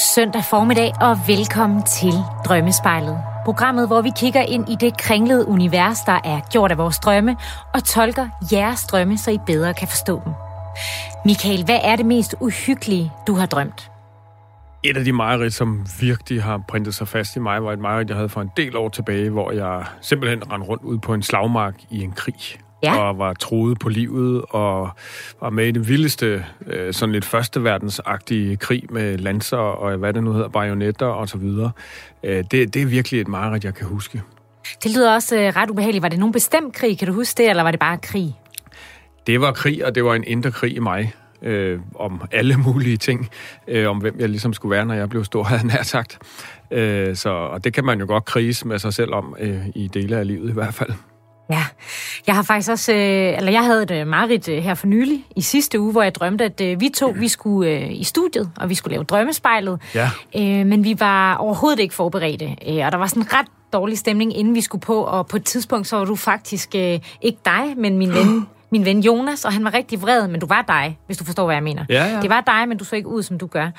Søndag formiddag og velkommen til Drømmespejlet. Programmet, hvor vi kigger ind i det kringlede univers, der er gjort af vores drømme, og tolker jeres drømme, så I bedre kan forstå dem. Michael, hvad er det mest uhyggelige, du har drømt? Et af de mareridt, som virkelig har printet sig fast i mig, var et mareridt, jeg havde for en del år tilbage, hvor jeg simpelthen rendte rundt ud på en slagmark i en krig ja. og var troet på livet, og var med i det vildeste, øh, sådan lidt førsteverdensagtige krig med lanser og hvad det nu hedder, bajonetter og så videre. Øh, det, det er virkelig et mareridt, jeg kan huske. Det lyder også øh, ret ubehageligt. Var det nogen bestemt krig, kan du huske det, eller var det bare krig? Det var krig, og det var en indre krig i mig. Øh, om alle mulige ting, øh, om hvem jeg ligesom skulle være, når jeg blev stor, havde nær sagt. Øh, så, og det kan man jo godt krise med sig selv om, øh, i dele af livet i hvert fald. Ja, jeg har faktisk også, øh, eller jeg havde et øh, marit øh, her for nylig, i sidste uge, hvor jeg drømte, at vi to, vi skulle i studiet, og vi skulle lave drømmespejlet. Ja. Men vi var overhovedet ikke forberedte, og der var sådan ret dårlig stemning, inden vi skulle på, og på et tidspunkt, så var du faktisk ikke dig, men min ven min ven Jonas, og han var rigtig vred, men du var dig, hvis du forstår, hvad jeg mener. Ja, ja. Det var dig, men du så ikke ud, som du gør.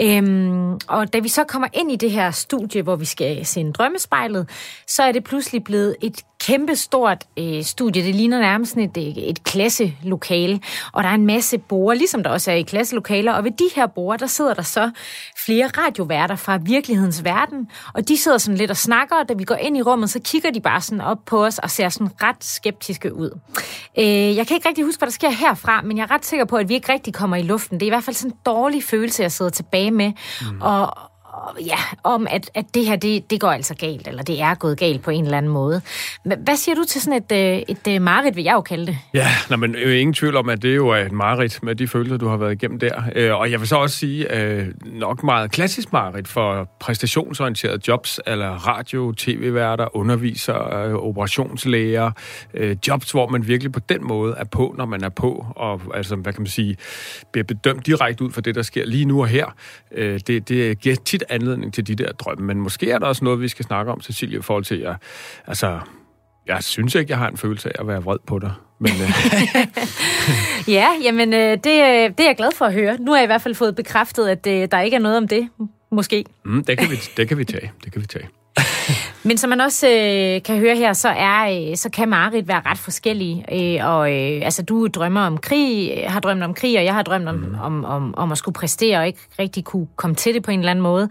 Øhm, og da vi så kommer ind i det her studie, hvor vi skal se drømmespejlet, så er det pludselig blevet et kæmpestort øh, studie. Det ligner nærmest et, et klasselokale, og der er en masse borer, ligesom der også er i klasselokaler. Og ved de her borer, der sidder der så flere radioværter fra virkelighedens verden, og de sidder sådan lidt og snakker, og da vi går ind i rummet, så kigger de bare sådan op på os og ser sådan ret skeptiske ud. Øh, jeg kan ikke rigtig huske, hvad der sker herfra, men jeg er ret sikker på, at vi ikke rigtig kommer i luften. Det er i hvert fald sådan en dårlig følelse, jeg sidder tilbage med. Mm. Og, ja, om, at, at det her, det, det går altså galt, eller det er gået galt på en eller anden måde. Hvad siger du til sådan et, øh, et, et mareridt, vil jeg jo kalde det? Ja, nej, men er ingen tvivl om, at det jo er et mareridt med de følelser, du har været igennem der. Og jeg vil så også sige, nok meget klassisk mareridt for præstationsorienterede jobs, eller radio, tv-værter, undervisere, operationslæger, jobs, hvor man virkelig på den måde er på, når man er på, og altså, hvad kan man sige, bliver bedømt direkte ud for det, der sker lige nu og her. Det, det giver tit anledning til de der drømme, men måske er der også noget, vi skal snakke om, Cecilie, i forhold til, at altså, jeg synes ikke, jeg har en følelse af at være vred på dig. Men, øh. ja, jamen øh, det, øh, det er jeg glad for at høre. Nu har jeg i hvert fald fået bekræftet, at der ikke er noget om det, måske. Mm, det, kan vi, det kan vi tage. Det kan vi tage. Men som man også øh, kan høre her, så er øh, så kan Marit være ret forskellige. Øh, og øh, altså, du drømmer om krig, øh, har drømt om krig, og jeg har drømt om, mm. om, om, om at skulle præstere og ikke rigtig kunne komme til det på en eller anden måde.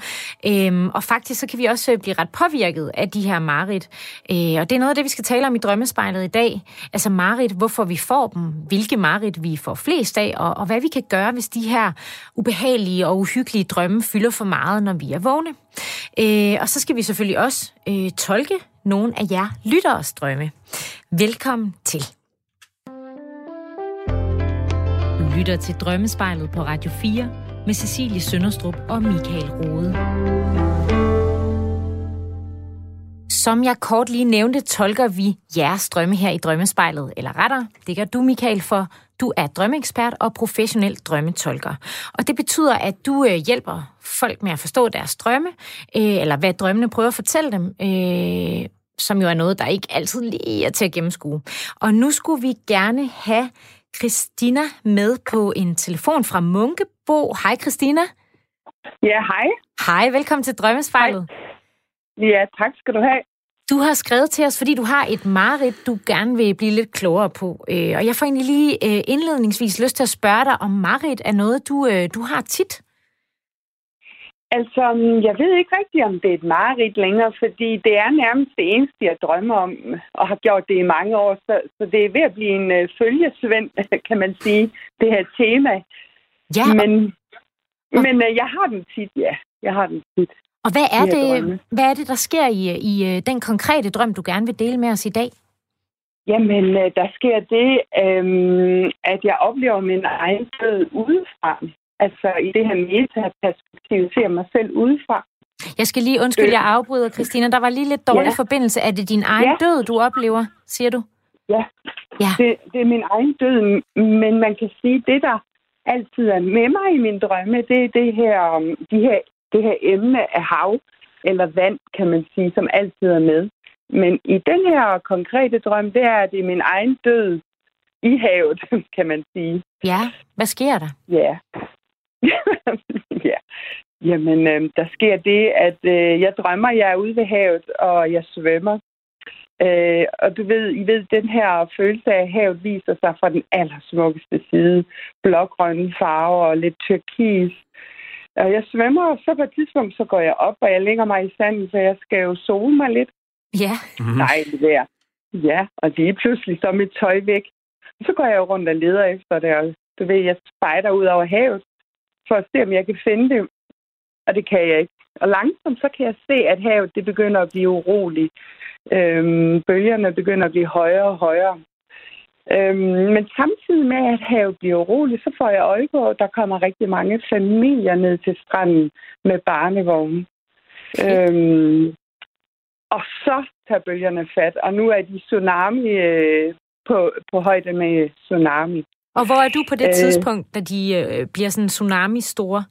Øh, og faktisk så kan vi også øh, blive ret påvirket af de her Marit. Øh, og det er noget af det, vi skal tale om i drømmespejlet i dag. Altså Marit, hvorfor vi får dem, hvilke Marit vi får flest af, og, og hvad vi kan gøre, hvis de her ubehagelige og uhyggelige drømme fylder for meget, når vi er vågne. Øh, og så skal vi selvfølgelig også øh, tolke nogle af jer lytteres drømme. Velkommen til. Du lytter til Drømmespejlet på Radio 4 med Cecilie Sønderstrup og Michael Rode. Som jeg kort lige nævnte, tolker vi jeres drømme her i Drømmespejlet, eller rettere, det gør du, Michael, for du er drømmeekspert og professionel drømmetolker. Og det betyder, at du øh, hjælper folk med at forstå deres drømme, øh, eller hvad drømmene prøver at fortælle dem, øh, som jo er noget, der ikke altid lige er til at gennemskue. Og nu skulle vi gerne have Christina med på en telefon fra Munkebo. Hej Christina. Ja, hej. Hej, velkommen til Drømmespejlet. Hej. Ja, tak skal du have. Du har skrevet til os, fordi du har et mareridt, du gerne vil blive lidt klogere på. Øh, og jeg får egentlig lige øh, indledningsvis lyst til at spørge dig, om mareridt er noget, du, øh, du har tit? Altså, jeg ved ikke rigtigt, om det er et mareridt længere, fordi det er nærmest det eneste, jeg drømmer om, og har gjort det i mange år. Så, så det er ved at blive en uh, følgesvend, kan man sige, det her tema. Ja. Men, men uh, jeg har den tit, ja. Jeg har den tit. Og hvad er, det, hvad er det, der sker i, i øh, den konkrete drøm, du gerne vil dele med os i dag? Jamen, øh, der sker det, øhm, at jeg oplever min egen død udefra. Altså i det her metaperspektiv ser mig selv udefra. Jeg skal lige undskylde, jeg afbryder, Christina. Der var lige lidt dårlig ja. forbindelse. Er det din egen ja. død, du oplever, siger du? Ja, ja. Det, det er min egen død. Men man kan sige, det der altid er med mig i min drømme, det er det her, de her det her emne af hav eller vand, kan man sige, som altid er med. Men i den her konkrete drøm, det er det min egen død i havet, kan man sige. Ja, hvad sker der? Ja. ja. Jamen, øh, der sker det, at øh, jeg drømmer, jeg er ude ved havet, og jeg svømmer. Øh, og du ved, I ved, den her følelse af havet viser sig fra den allersmukkeste side. Blågrønne farver og lidt turkis. Og jeg svømmer, og så på et tidspunkt, så går jeg op, og jeg lægger mig i sanden, så jeg skal jo sole mig lidt. Ja. Mm-hmm. Nej, det der. Ja, og det er pludselig så mit tøj væk. Så går jeg rundt og leder efter det, og du ved, jeg spejder ud over havet, for at se, om jeg kan finde det. Og det kan jeg ikke. Og langsomt så kan jeg se, at havet det begynder at blive uroligt. Øhm, bølgerne begynder at blive højere og højere. Øhm, men samtidig med, at havet bliver uroligt, så får jeg øje på, at der kommer rigtig mange familier ned til stranden med barnevogn. Øhm, og så tager bølgerne fat, og nu er de tsunami øh, på, på højde med tsunami. Og hvor er du på det øh, tidspunkt, da de øh, bliver sådan tsunami store?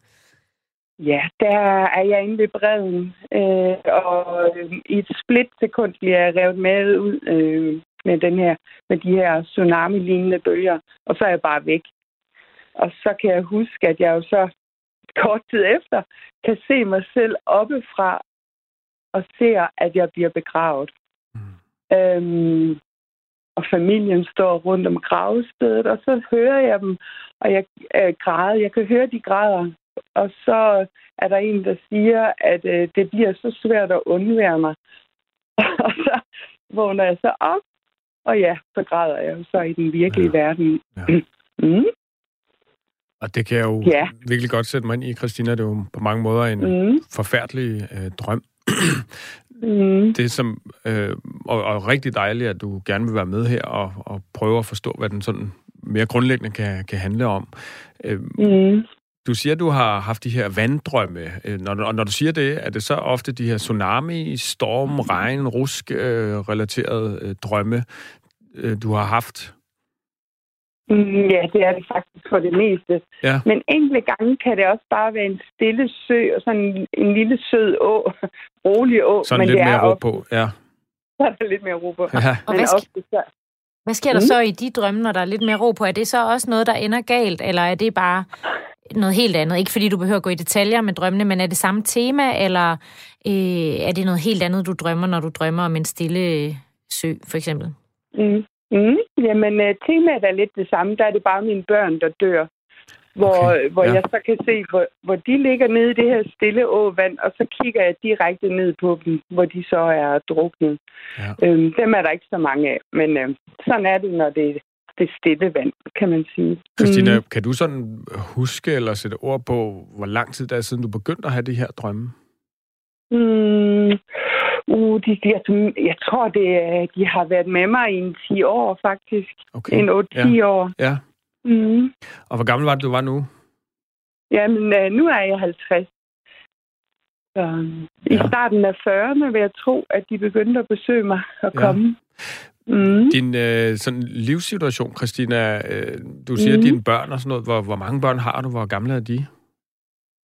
Ja, der er jeg inde ved bredden, øh, og øh, i et split sekund bliver jeg revet med ud øh, med, den her, med de her tsunami-lignende bølger, og så er jeg bare væk. Og så kan jeg huske, at jeg jo så kort tid efter kan se mig selv oppefra og ser, at jeg bliver begravet. Mm. Øhm, og familien står rundt om gravstedet, og så hører jeg dem, og jeg øh, græder. Jeg kan høre, de græder. Og så er der en, der siger, at øh, det bliver så svært at undvære mig. og så vågner jeg så op, og ja, så græder jeg så i den virkelige ja. verden. Ja. mm. Og det kan jeg jo ja. virkelig godt sætte mig ind i, Christina. Det er jo på mange måder en mm. forfærdelig øh, drøm. mm. Det som, øh, og, og rigtig dejligt, at du gerne vil være med her og, og prøve at forstå, hvad den sådan mere grundlæggende kan, kan handle om. Øh, mm. Du siger, at du har haft de her vanddrømme. Øh, når, og når du siger det, er det så ofte de her tsunami, storm, regn, rusk-relaterede øh, drømme, øh, du har haft? Mm, ja, det er det faktisk for det meste. Ja. Men enkelte gange kan det også bare være en stille sø og sådan en, lille sød å, rolig å. Sådan men lidt det mere ro på, ja. Så er der lidt mere ro på. Ja. Og hvad, sk- så... hvad sker der mm. så i de drømme, når der er lidt mere ro på? Er det så også noget, der ender galt, eller er det bare noget helt andet? Ikke fordi du behøver at gå i detaljer med drømmene, men er det samme tema, eller øh, er det noget helt andet, du drømmer, når du drømmer om en stille sø, for eksempel? Mm. Mm, jamen, uh, temaet er lidt det samme. Der er det bare mine børn, der dør. Hvor, okay, hvor ja. jeg så kan se, hvor, hvor de ligger nede i det her stille åvand, og så kigger jeg direkte ned på dem, hvor de så er druknet. Ja. Øhm, dem er der ikke så mange af, men øh, sådan er det, når det, det stille vand, kan man sige. Christina, mm. kan du sådan huske eller sætte ord på, hvor lang tid der er siden du begyndte at have de her drømme? Mm, uh, de, de, jeg tror, det, de har været med mig i en 10 år, faktisk. Okay. En 8-10 ja. år. Ja. Mm. Og hvor gammel var det, du var nu? Jamen, uh, nu er jeg 50. Så, ja. I starten af 40'erne vil jeg tro, at de begyndte at besøge mig og ja. komme. Mm. Din øh, sådan livssituation, Christina, øh, du siger, mm. dine børn og sådan noget. Hvor, hvor mange børn har du? Hvor gamle er de?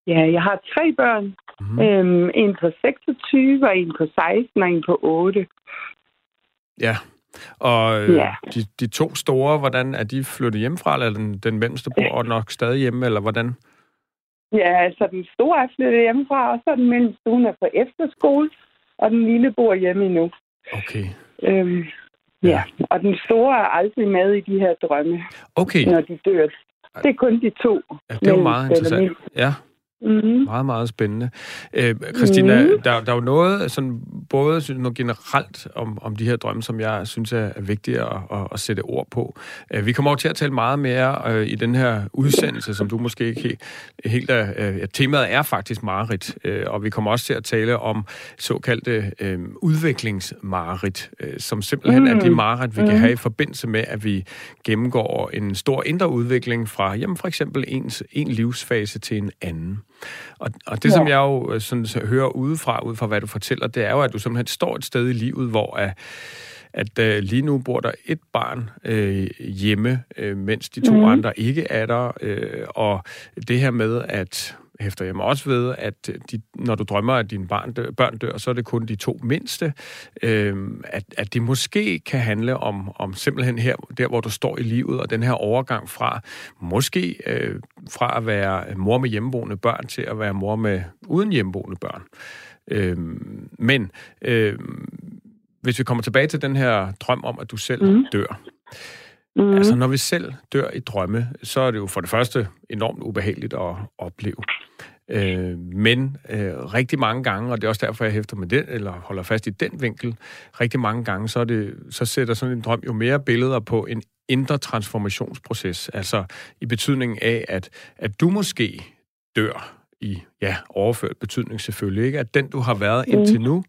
Ja, jeg har tre børn. Mm. Øhm, en på 26, og en på 16, og en på 8. Ja, og øh, ja. De, de to store, hvordan er de flyttet hjemmefra, eller den, den mellemste bor nok stadig hjemme, eller hvordan? Ja, altså den store er flyttet hjemmefra, og så den mellemste, hun er på efterskole, og den lille bor hjemme endnu. Okay. Øhm, ja. ja, og den store er aldrig med i de her drømme, okay. når de dør. Det er kun de to. Ja, det var meget interessant. Ja. Mm-hmm. Meget, meget spændende. Øh, Christina, mm-hmm. der, der er jo noget, sådan, både synes noget generelt om, om de her drømme, som jeg synes er, er vigtigt at, at, at sætte ord på. Øh, vi kommer over til at tale meget mere øh, i den her udsendelse, som du måske ikke helt... helt øh, temaet er faktisk Marit, øh, og vi kommer også til at tale om såkaldte øh, udviklingsmarit, øh, som simpelthen mm-hmm. er de Marit, vi mm-hmm. kan have i forbindelse med, at vi gennemgår en stor indre udvikling fra jamen, for eksempel ens, en livsfase til en anden. Og, og det, ja. som jeg jo øh, sådan, hører udefra, ud fra hvad du fortæller, det er jo, at du simpelthen står et sted i livet, hvor at, at øh, lige nu bor der et barn øh, hjemme, øh, mens de to mm. andre ikke er der. Øh, og det her med, at hæfter jeg mig også ved, at de, når du drømmer, at dine barn dør, børn dør, så er det kun de to mindste. Øh, at, at det måske kan handle om, om simpelthen her, der hvor du står i livet, og den her overgang fra måske øh, fra at være mor med hjemmeboende børn til at være mor med uden hjemmeboende børn. Øh, men øh, hvis vi kommer tilbage til den her drøm om, at du selv mm. dør, Mm. Altså, når vi selv dør i drømme, så er det jo for det første enormt ubehageligt at opleve. Øh, men øh, rigtig mange gange, og det er også derfor, jeg hæfter med den, eller holder fast i den vinkel, rigtig mange gange, så, er det, så sætter sådan en drøm jo mere billeder på en indre transformationsproces. Altså i betydningen af, at, at du måske dør i ja, overført betydning selvfølgelig, ikke? At den, du har været mm. indtil nu,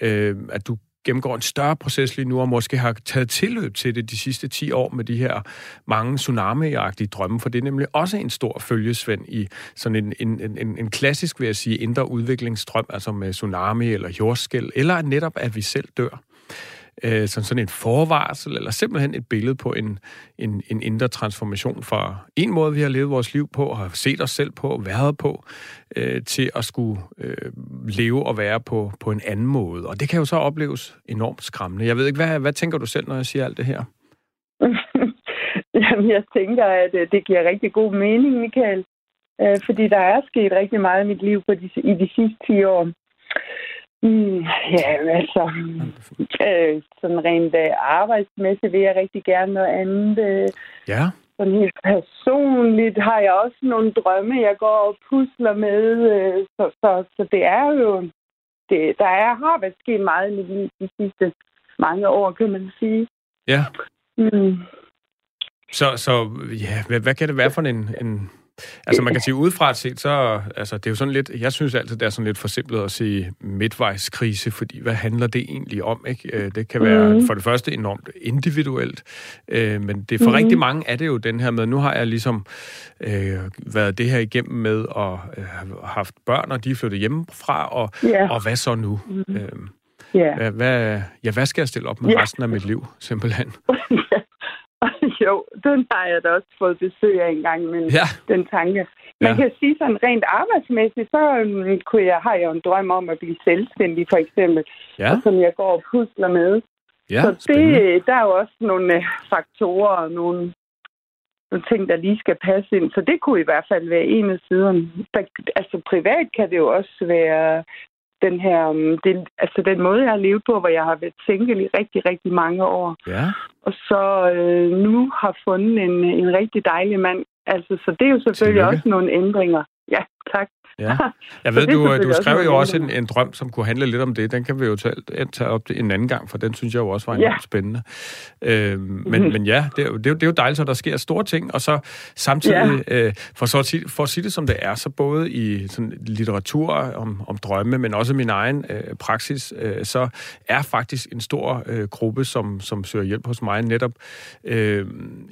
øh, at du gennemgår en større proces lige nu, og måske har taget tilløb til det de sidste 10 år med de her mange tsunami-agtige drømme, for det er nemlig også en stor følgesvend i sådan en, en, en, en klassisk, vil jeg sige, indre udviklingsstrøm, altså med tsunami eller jordskæl, eller netop, at vi selv dør øh, som sådan en forvarsel, eller simpelthen et billede på en, en, en indre transformation fra en måde, vi har levet vores liv på, og har set os selv på, været på, øh, til at skulle øh, leve og være på, på en anden måde. Og det kan jo så opleves enormt skræmmende. Jeg ved ikke, hvad, hvad tænker du selv, når jeg siger alt det her? Jamen, jeg tænker, at øh, det giver rigtig god mening, Michael. Øh, fordi der er sket rigtig meget i mit liv på de, i de sidste 10 år. Mm, ja, altså, øh, sådan rent øh, arbejdsmæssigt vil jeg rigtig gerne noget andet. Øh, ja. Sådan helt personligt har jeg også nogle drømme, jeg går og pusler med. Øh, så, så, så det er jo... Det, der er, har været sket meget i mit liv de sidste mange år, kan man sige. Ja. Mm. Så, så ja, hvad, hvad kan det være for en, en Altså man kan sige, udefra set, så altså, det er jo sådan lidt, jeg synes altid, det er sådan lidt forsimplet at sige midtvejskrise, fordi hvad handler det egentlig om? Ikke? Øh, det kan være mm. for det første enormt individuelt, øh, men det for mm. rigtig mange er det jo den her med, nu har jeg ligesom øh, været det her igennem med at øh, have haft børn, og de er flyttet hjemmefra, og, yeah. og hvad så nu? Mm. Øh, yeah. hvad, hvad, ja, hvad skal jeg stille op med yeah. resten af mit liv, simpelthen? jo, den har jeg da også fået besøg af en gang, men ja. den tanke. Man ja. kan sige sådan rent arbejdsmæssigt, så um, kunne jeg, har jeg jo en drøm om at blive selvstændig, for eksempel, ja. og som jeg går og pusler med. Ja, så det, der er jo også nogle uh, faktorer og nogle, nogle ting, der lige skal passe ind. Så det kunne i hvert fald være en af siderne. altså privat kan det jo også være den her, um, det, altså den måde, jeg har levet på, hvor jeg har været single i rigtig, rigtig mange år. Ja. Og så øh, nu har fundet en, en rigtig dejlig mand. Altså, så det er jo selvfølgelig Tillykke. også nogle ændringer. Ja, tak. Ja. Jeg ved, du, du skrev jo også en, en drøm, som kunne handle lidt om det. Den kan vi jo tage, tage op en anden gang, for den synes jeg jo også var enormt ja. spændende. Øh, men, mm. men ja, det er, jo, det, er jo, det er jo dejligt, at der sker store ting, og så samtidig, ja. øh, for, så at sige, for at sige det som det er, så både i sådan, litteratur om, om drømme, men også min egen øh, praksis, øh, så er faktisk en stor øh, gruppe, som, som søger hjælp hos mig, netop øh,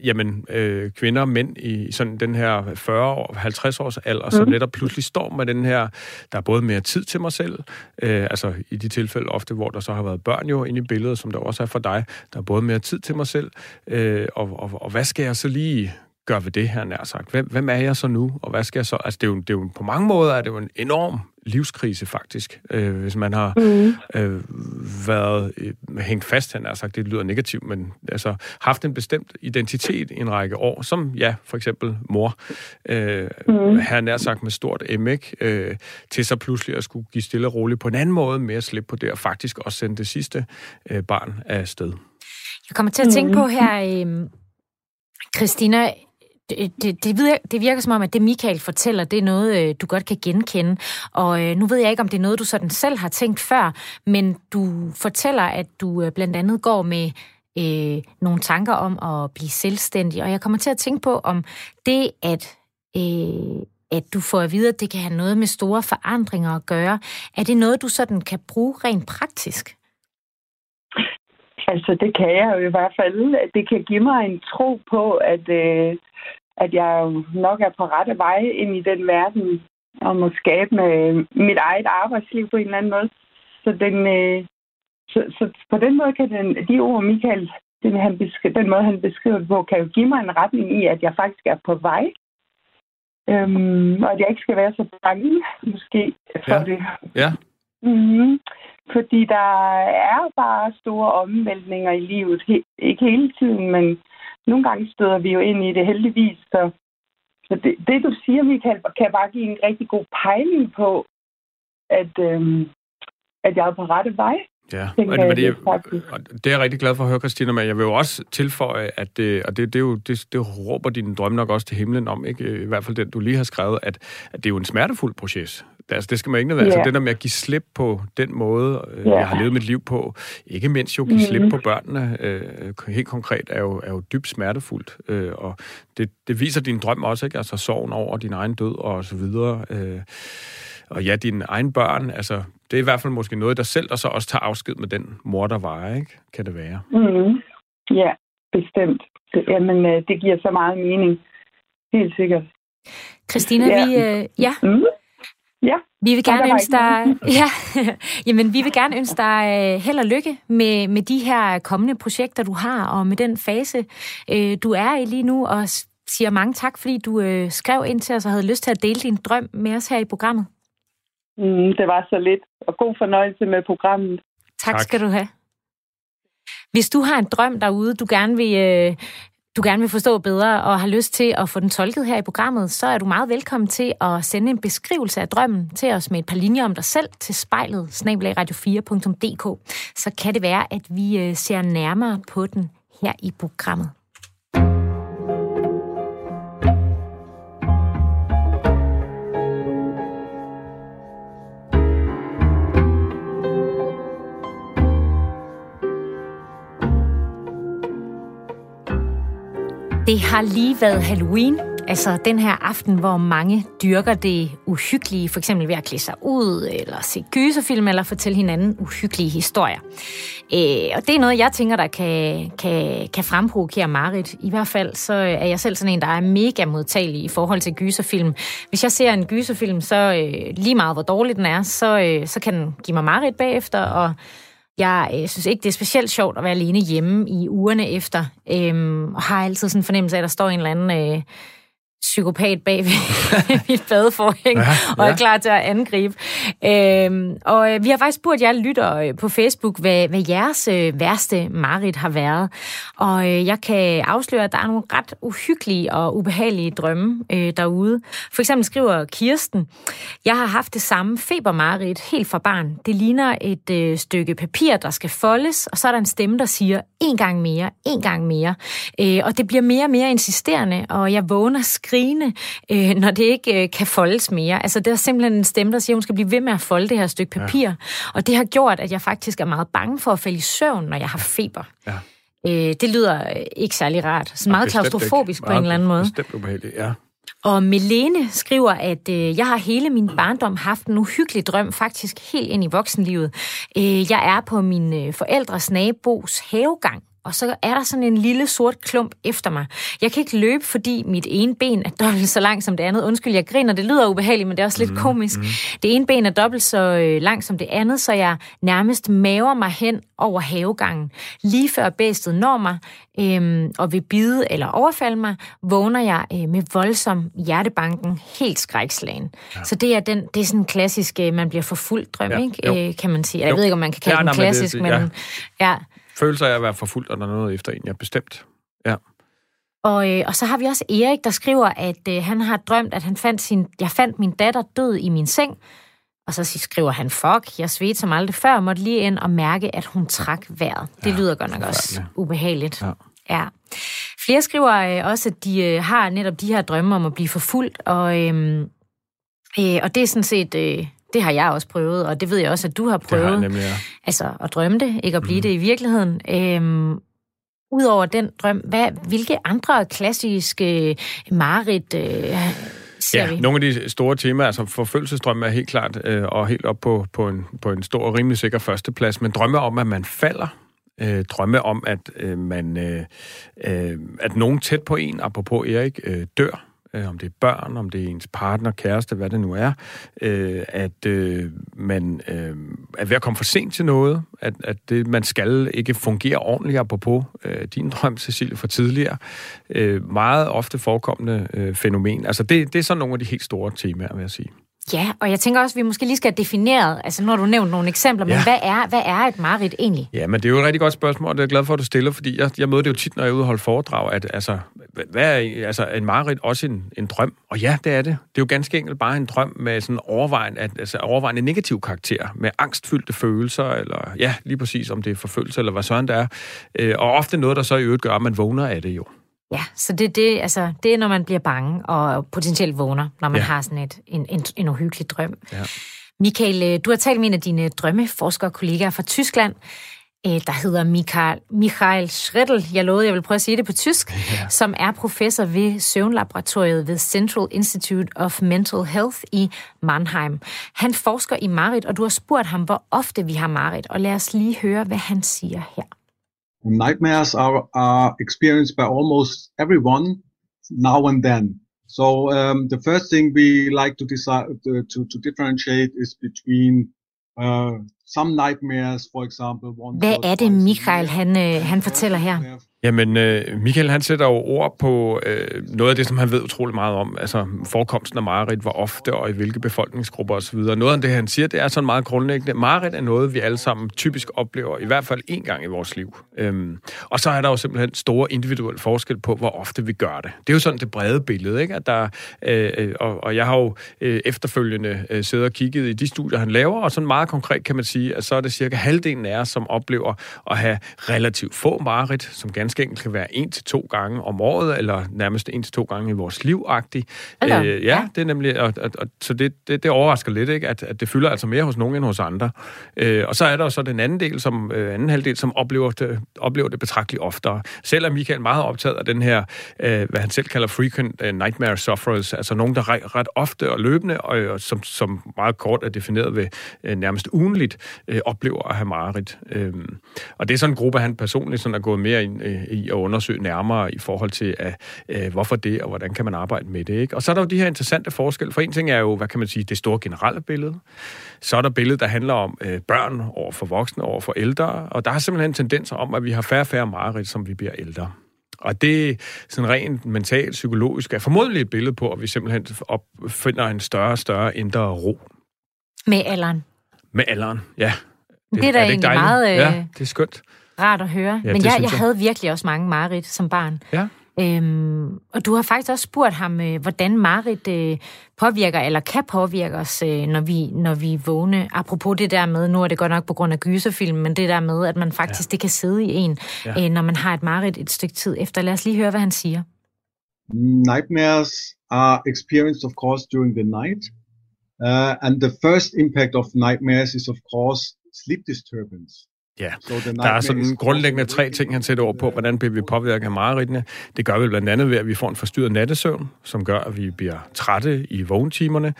jamen, øh, kvinder og mænd i sådan den her 40-50 års alder, mm. som netop pludselig står med den her, der er både mere tid til mig selv, øh, altså i de tilfælde ofte, hvor der så har været børn jo inde i billedet, som der også er for dig, der er både mere tid til mig selv, øh, og, og, og hvad skal jeg så lige gøre ved det her, nær sagt? Hvem, hvem er jeg så nu, og hvad skal jeg så? Altså, det er jo, det er jo på mange måder er det jo en enorm livskrise, faktisk. Øh, hvis man har mm. øh, været øh, hængt fast, han har sagt, det lyder negativt, men altså haft en bestemt identitet i en række år, som, ja, for eksempel mor, øh, mm. her nær sagt med stort M, øh, til så pludselig at skulle give stille og roligt på en anden måde, mere slip på det, og faktisk også sende det sidste øh, barn af sted. Jeg kommer til at tænke på her, øh, Christina, det, det, det, virker, det virker som om, at det Michael fortæller, det er noget, øh, du godt kan genkende. Og øh, nu ved jeg ikke, om det er noget, du sådan selv har tænkt før, men du fortæller, at du øh, blandt andet går med øh, nogle tanker om at blive selvstændig. Og jeg kommer til at tænke på, om det, at, øh, at du får at vide, at det kan have noget med store forandringer at gøre, er det noget, du sådan kan bruge rent praktisk? Altså, det kan jeg jo i hvert fald. Det kan give mig en tro på, at, øh, at jeg nok er på rette vej ind i den verden, og må skabe med mit eget arbejdsliv på en eller anden måde. Så den, øh, så, så på den måde kan den, de ord, Michael, den, han beskriver, den måde, han beskriver det på, kan jo give mig en retning i, at jeg faktisk er på vej. Øhm, og at jeg ikke skal være så bange, måske, for Ja. det. Ja, Mm-hmm. Fordi der er bare store omvæltninger i livet. He- ikke hele tiden, men nogle gange støder vi jo ind i det heldigvis. Så, så det, det, du siger, Michael, kan bare give en rigtig god pejling på, at, øhm, at jeg er på rette vej. Ja, og jeg det, det, er jeg rigtig glad for at høre, Christina, men jeg vil jo også tilføje, at det, og det, det, er jo, det, det råber din drøm nok også til himlen om, ikke? i hvert fald den, du lige har skrevet, at, at det er jo en smertefuld proces. Det, altså, det skal man ikke nødvendigvis. Ja. Altså, det der med at give slip på den måde, øh, Ja. jeg har levet mit liv på, ikke mindst jo give Mhm. slip på børnene, øh, helt konkret, er jo, er jo dybt smertefuldt. Øh, og det, det viser din drøm også, ikke? Altså sorgen over din egen død og så videre. Øh, og ja, dine egne børn, altså, det er i hvert fald måske noget, der selv, og så også tager afsked med den mor, der var, ikke? Kan det være? Mm-hmm. Ja, bestemt. Det, jamen, øh, det giver så meget mening. Helt sikkert. Christina, Ja. vi, øh, ja, Mm. Ja, vi vil gerne ønske dig, ja, jamen, vi vil gerne ønske dig øh, held og lykke med, med de her kommende projekter, du har, og med den fase, øh, du er i lige nu, og siger mange tak, fordi du øh, skrev ind til os og havde lyst til at dele din drøm med os her i programmet. Mm, det var så lidt. Og god fornøjelse med programmet. Tak, Tak. skal du have. Hvis du har en drøm derude, du gerne vil, øh, du gerne vil forstå bedre og har lyst til at få den tolket her i programmet, så er du meget velkommen til at sende en beskrivelse af drømmen til os med et par linjer om dig selv til spejlet radio4.dk. Så kan det være, at vi øh, ser nærmere på den her i programmet. Det har lige været Halloween, altså den her aften, hvor mange dyrker det uhyggelige, for eksempel ved at klæde sig ud, eller se gyserfilm, eller fortælle hinanden uhyggelige historier. Øh, og det er noget, jeg tænker, der kan, kan, kan fremprovokere Marit. I hvert fald så er jeg selv sådan en, der er mega modtagelig i forhold til gyserfilm. Hvis jeg ser en gyserfilm, så øh, lige meget hvor dårlig den er, så, øh, så kan den give mig Marit bagefter, og jeg øh, synes ikke, det er specielt sjovt at være alene hjemme i ugerne efter, øh, og har altid sådan en fornemmelse af, at der står en eller anden øh, psykopat bag ved mit badeforhæng, Ja, ja, og er klar til at angribe. Øhm, og øh, vi har faktisk spurgt jer lytter øh, på Facebook, hvad, hvad jeres øh, værste mareridt har været. Og øh, jeg kan afsløre, at der er nogle ret uhyggelige og ubehagelige drømme øh, derude. For eksempel skriver Kirsten, jeg har haft det samme febermareridt helt fra barn. Det ligner et øh, stykke papir, der skal foldes, og så er der en stemme, der siger en gang mere, en gang mere. Øh, og det bliver mere og mere insisterende, og jeg vågner skrigende, øh, når det ikke øh, kan foldes mere. Altså, der er simpelthen en stemme, der siger, at hun skal blive ved med at folde det her stykke papir. Ja. Og det har gjort, at jeg faktisk er meget bange for at falde i søvn, når jeg har feber. Ja. Øh, det lyder øh, ikke særlig rart. Så meget klaustrofobisk på en eller anden måde. Bestemt ubehageligt, ja. Og Melene skriver, at øh, jeg har hele min barndom haft en uhyggelig drøm, faktisk helt ind i voksenlivet. Øh, jeg er på min øh, forældres nabos havegang, og så er der sådan en lille sort klump efter mig. Jeg kan ikke løbe, fordi mit ene ben er dobbelt så langt som det andet. Undskyld, jeg griner, det lyder ubehageligt, men det er også lidt komisk. Det ene ben er dobbelt så øh, langt som det andet, så jeg nærmest maver mig hen over havegangen. Lige før bæstet når mig, øhm, og vil bide eller overfalde mig, vågner jeg øh, med voldsom hjertebanken, helt skrækslagen. Ja. Så det er, den, det er sådan en klassisk, øh, man bliver forfulgt drøm, Ja, ikke? Øh, kan man sige. Jeg Jo. ved ikke, om man kan kalde Ja, den nej, men det- klassisk, det- ja. men ja. Følelser af at være forfulgt, og der er noget efter en, ja, bestemt. Ja. Og, øh, og så har vi også Erik, der skriver, at øh, han har drømt, at han fandt sin, jeg fandt min datter død i min seng. Og så skriver han, fuck, jeg svedte som aldrig før, måtte lige ind og mærke, at hun trak vejret. Det Ja, lyder godt nok også ubehageligt. Ja. ja. Flere skriver øh, også, at de øh, har netop de her drømme om at blive forfulgt, og, øh, øh, og det er sådan set, øh, det har jeg også prøvet, og det ved jeg også, at du har Det har prøvet. jeg nemlig, ja. Altså at drømme det, ikke at blive mm. det i virkeligheden. Øhm, Udover den drøm, hvad, hvilke andre klassiske mareridt øh, ser Ja, vi? nogle af de store temaer, altså forfølgelsesdrømme er helt klart, øh, og helt op på, på, en, på en stor og rimelig sikker førsteplads, men drømme om, at man falder, øh, drømme om, at øh, man øh, øh, at nogen tæt på en, apropos Erik, øh, dør, øh, om det er børn, om det er ens partner, kæreste, hvad det nu er, øh, at øh, man øh, er ved at komme for sent til noget, at, at det, man skal ikke fungere ordentligt, apropos øh, din drøm, Cecilie, for tidligere. Øh, meget ofte forekommende øh, fænomen. Altså det, det er sådan nogle af de helt store temaer, vil jeg sige. Ja, og jeg tænker også, at vi måske lige skal have defineret, altså nu har du nævnt nogle eksempler, men ja. hvad, er, hvad er et mareridt egentlig? Ja, men det er jo et rigtig godt spørgsmål, og det er jeg glad for, at du stiller, fordi jeg, jeg møder det jo tit, når jeg er ude og holde foredrag, at altså, hvad er altså, en mareridt også en, en drøm? Og ja, det er det. Det er jo ganske enkelt bare en drøm med sådan overvejende, altså overvejende negativ karakter, med angstfyldte følelser, eller ja, lige præcis om det er forfølgelse, eller hvad sådan det er. Øh, og ofte noget, der så i øvrigt gør, at man vågner af det jo. Ja, så det, det, altså, det er, når man bliver bange og potentielt vågner, når man ja. har sådan et, en, en, en uhyggelig drøm. Ja. Michael, øh, du har talt med en af dine drømmeforskerkollegaer fra Tyskland, øh, der hedder Michael, Michael Schrettel, jeg lovede, jeg vil prøve at sige det på tysk, ja. som er professor ved søvnlaboratoriet ved Central Institute of Mental Health i Mannheim. Han forsker i marit, og du har spurgt ham, hvor ofte vi har marit, og lad os lige høre, hvad han siger her. Nightmares are, are experienced by almost everyone now and then. So um, the first thing we like to decide to, to, to differentiate is between uh, some nightmares, for example. Hvad er det, Michael han, øh, han fortæller her? Jamen, øh, Michael han sætter jo ord på øh, noget af det, som han ved utrolig meget om, altså forekomsten af mareridt, hvor ofte og i hvilke befolkningsgrupper osv. Noget af det, han siger, det er sådan meget grundlæggende. Mareridt er noget, vi alle sammen typisk oplever, i hvert fald en gang i vores liv. Øhm, og så er der jo simpelthen store individuelle forskel på, hvor ofte vi gør det. Det er jo sådan det brede billede, ikke? At der, øh, øh og, og jeg har jo øh, efterfølgende øh, siddet og kigget i de studier, han laver, og sådan meget konkret kan man sige, at så er det cirka halvdelen af os, som oplever at have relativt få mareridt, som ganske ganske enkelt kan være en til to gange om året, eller nærmest en til to gange i vores liv -agtig. Øh, ja, ja, det er nemlig, og, og, og, så det, det, det overrasker lidt, ikke, at, at det fylder altså mere hos nogen end hos andre. Øh, og så er der så den anden del, som øh, anden halvdel, som oplever det, oplever det betragteligt oftere. Selv er Michael meget optaget af den her, øh, hvad han selv kalder frequent uh, nightmare sufferers, altså nogen, der ret, ret ofte og løbende, og, og som, som meget kort er defineret ved øh, nærmest ugenligt, øh, oplever at have mareridt. Øh, og det er sådan en gruppe, han personligt sådan er gået mere ind øh, i at undersøge nærmere i forhold til, at, øh, hvorfor det, og hvordan kan man arbejde med det. Ikke? Og så er der jo de her interessante forskelle. For en ting er jo, hvad kan man sige, det store generelle billede. Så er der billedet, der handler om øh, børn over for voksne, over for ældre. Og der er simpelthen tendenser om, at vi har færre og færre mareridt, som vi bliver ældre. Og det sådan rent mentalt, psykologisk er formodentlig et billede på, at vi simpelthen finder en større og større indre ro. Med alderen? Med alderen, ja. Det, det er da er det egentlig meget... Øh... Ja, det er skønt rart at høre. Ja, Men jeg, jeg, jeg havde virkelig også mange Marit som barn. Ja. Øhm, og du har faktisk også spurgt ham, øh, hvordan Marit øh, påvirker, eller kan påvirke os, øh, når, vi, når vi er vågne. Apropos det der med, nu er det godt nok på grund af gyserfilm, men det der med, at man faktisk, ja. det kan sidde i en, ja. øh, når man har et Marit et stykke tid efter. Lad os lige høre, hvad han siger. Nightmares are experienced, of course, during the night. Uh, and the first impact of nightmares is, of course, sleep disturbance. Ja, der er sådan grundlæggende tre ting, han sætter over på, hvordan bliver vi påvirket af mareridtene. Det gør vi blandt andet ved, at vi får en forstyrret nattesøvn, som gør, at vi bliver trætte i vågentimerne.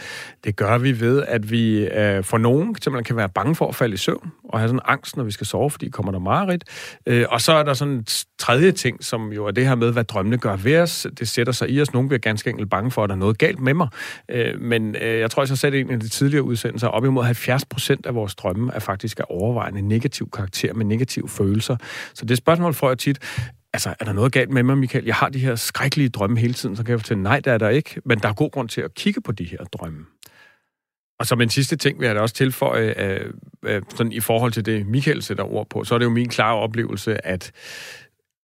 Det gør vi ved, at vi øh, for nogen simpelthen kan være bange for at falde i søvn, og have sådan angst, når vi skal sove, fordi kommer der mareridt. Øh, og så er der sådan en tredje ting, som jo er det her med, hvad drømmene gør ved os. Det sætter sig i os. Nogen bliver ganske enkelt bange for, at der er noget galt med mig. Øh, men øh, jeg tror, jeg har sat en af de tidligere udsendelser, op imod 70 procent af vores drømme er faktisk er overvejende negativ karakter med negative følelser. Så det spørgsmål får jeg tit, altså, er der noget galt med mig, Michael? Jeg har de her skrækkelige drømme hele tiden, så kan jeg fortælle, nej, der er der ikke, men der er god grund til at kigge på de her drømme. Og som en sidste ting vil jeg da også tilføje, øh, øh, sådan i forhold til det, Michael sætter ord på, så er det jo min klare oplevelse, at,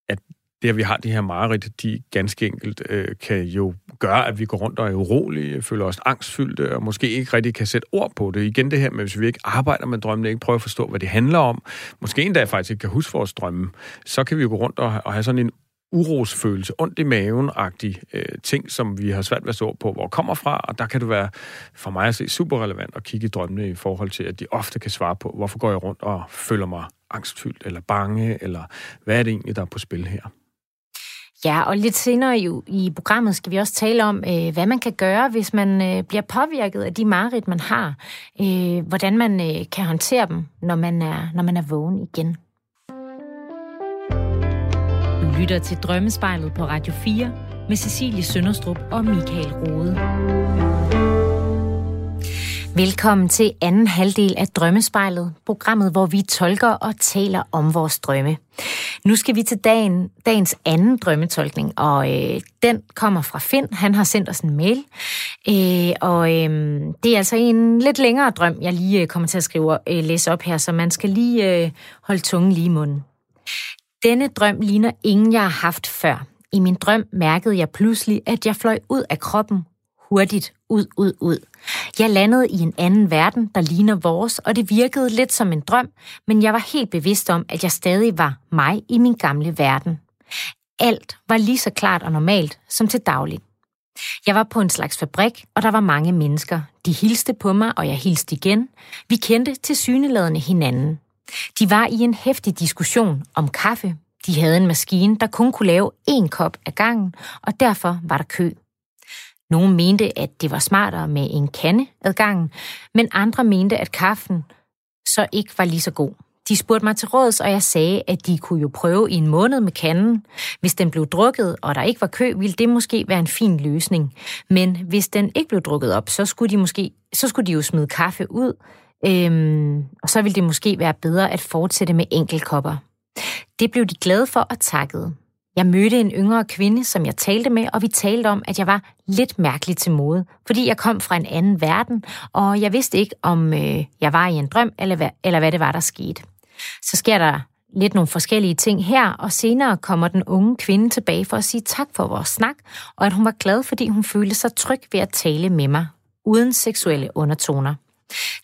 at det, at vi har de her mareridt, de ganske enkelt øh, kan jo gøre, at vi går rundt og er urolige, føler os angstfyldte, og måske ikke rigtig kan sætte ord på det. Igen det her med, hvis vi ikke arbejder med drømmene, ikke prøver at forstå, hvad det handler om, måske endda faktisk ikke kan huske vores drømme, så kan vi jo gå rundt og, og have sådan en urosfølelse, ondt i maven-agtig øh, ting, som vi har svært ved at stå på, hvor kommer fra, og der kan det være for mig at se super relevant at kigge i drømmene i forhold til, at de ofte kan svare på, hvorfor går jeg rundt og føler mig angstfyldt eller bange, eller hvad er det egentlig, der er på spil her? Ja, og lidt senere i, i programmet skal vi også tale om, øh, hvad man kan gøre, hvis man øh, bliver påvirket af de mareridt, man har. Øh, hvordan man øh, kan håndtere dem, når man er, når man er vågen igen. Du lytter til Drømmespejlet på Radio 4. med Cecilie Sønderstrup og Michael Rode. Velkommen til anden halvdel af Drømmespejlet, programmet, hvor vi tolker og taler om vores drømme. Nu skal vi til dagen, dagens anden drømmetolkning, og øh, den kommer fra Finn. Han har sendt os en mail, øh, og øh, det er altså en lidt længere drøm, jeg lige øh, kommer til at skrive øh, læse op her, så man skal lige øh, holde tungen lige i munden. Denne drøm ligner ingen, jeg har haft før. I min drøm mærkede jeg pludselig, at jeg fløj ud af kroppen hurtigt ud, ud, ud. Jeg landede i en anden verden, der ligner vores, og det virkede lidt som en drøm, men jeg var helt bevidst om, at jeg stadig var mig i min gamle verden. Alt var lige så klart og normalt som til dagligt. Jeg var på en slags fabrik, og der var mange mennesker. De hilste på mig, og jeg hilste igen. Vi kendte til syneladende hinanden. De var i en hæftig diskussion om kaffe. De havde en maskine, der kun kunne lave én kop ad gangen, og derfor var der kø. Nogle mente, at det var smartere med en kande adgangen, men andre mente, at kaffen så ikke var lige så god. De spurgte mig til råds, og jeg sagde, at de kunne jo prøve i en måned med kanden. Hvis den blev drukket, og der ikke var kø, ville det måske være en fin løsning. Men hvis den ikke blev drukket op, så skulle de, måske, så skulle de jo smide kaffe ud, øhm, og så ville det måske være bedre at fortsætte med enkeltkopper. Det blev de glade for og takkede. Jeg mødte en yngre kvinde, som jeg talte med, og vi talte om, at jeg var lidt mærkelig til mode, fordi jeg kom fra en anden verden, og jeg vidste ikke, om øh, jeg var i en drøm, eller hvad, eller hvad det var, der skete. Så sker der lidt nogle forskellige ting her, og senere kommer den unge kvinde tilbage for at sige tak for vores snak, og at hun var glad, fordi hun følte sig tryg ved at tale med mig, uden seksuelle undertoner.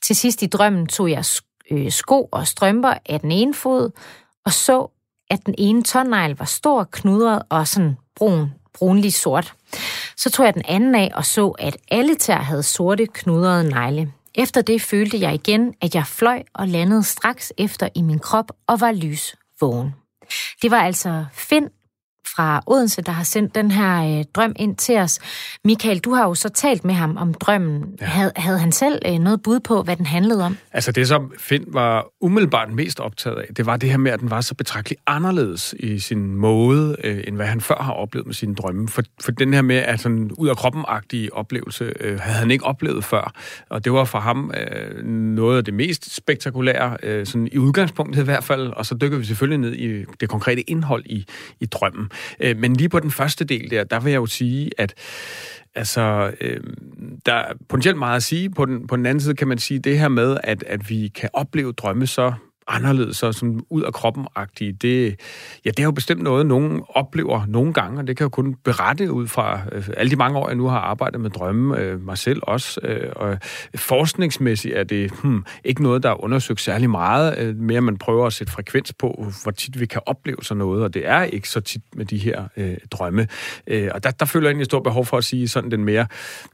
Til sidst i drømmen tog jeg øh, sko og strømper af den ene fod, og så, at den ene tårnegl var stor, knudret og sådan brun, brunlig sort. Så tog jeg den anden af og så, at alle tær havde sorte, knudrede negle. Efter det følte jeg igen, at jeg fløj og landede straks efter i min krop og var lys vågen. Det var altså Finn, fra Odense, der har sendt den her øh, drøm ind til os. Michael, du har jo så talt med ham om drømmen. Ja. Havde, havde han selv øh, noget bud på, hvad den handlede om? Altså det, som Finn var umiddelbart mest optaget af, det var det her med, at den var så betragteligt anderledes i sin måde, øh, end hvad han før har oplevet med sine drømme. For, for den her med, at sådan ud af kroppen-agtige oplevelse, øh, havde han ikke oplevet før. Og det var for ham øh, noget af det mest spektakulære, øh, sådan i udgangspunktet i hvert fald. Og så dykker vi selvfølgelig ned i det konkrete indhold i, i drømmen. Øh, men lige på den første del der, der vil jeg jo sige, at altså, øh, der er potentielt meget at sige. På den, på den anden side kan man sige det her med, at, at vi kan opleve drømme så anderledes og sådan ud af kroppen-agtige, det, ja, det er jo bestemt noget, nogen oplever nogle gange, og det kan jo kun berette ud fra øh, alle de mange år, jeg nu har arbejdet med drømme, øh, mig selv også. Øh, og forskningsmæssigt er det hmm, ikke noget, der er undersøgt særlig meget, øh, mere man prøver at sætte frekvens på, hvor tit vi kan opleve sådan noget, og det er ikke så tit med de her øh, drømme. Øh, og der, der føler jeg egentlig et stort behov for at sige sådan den mere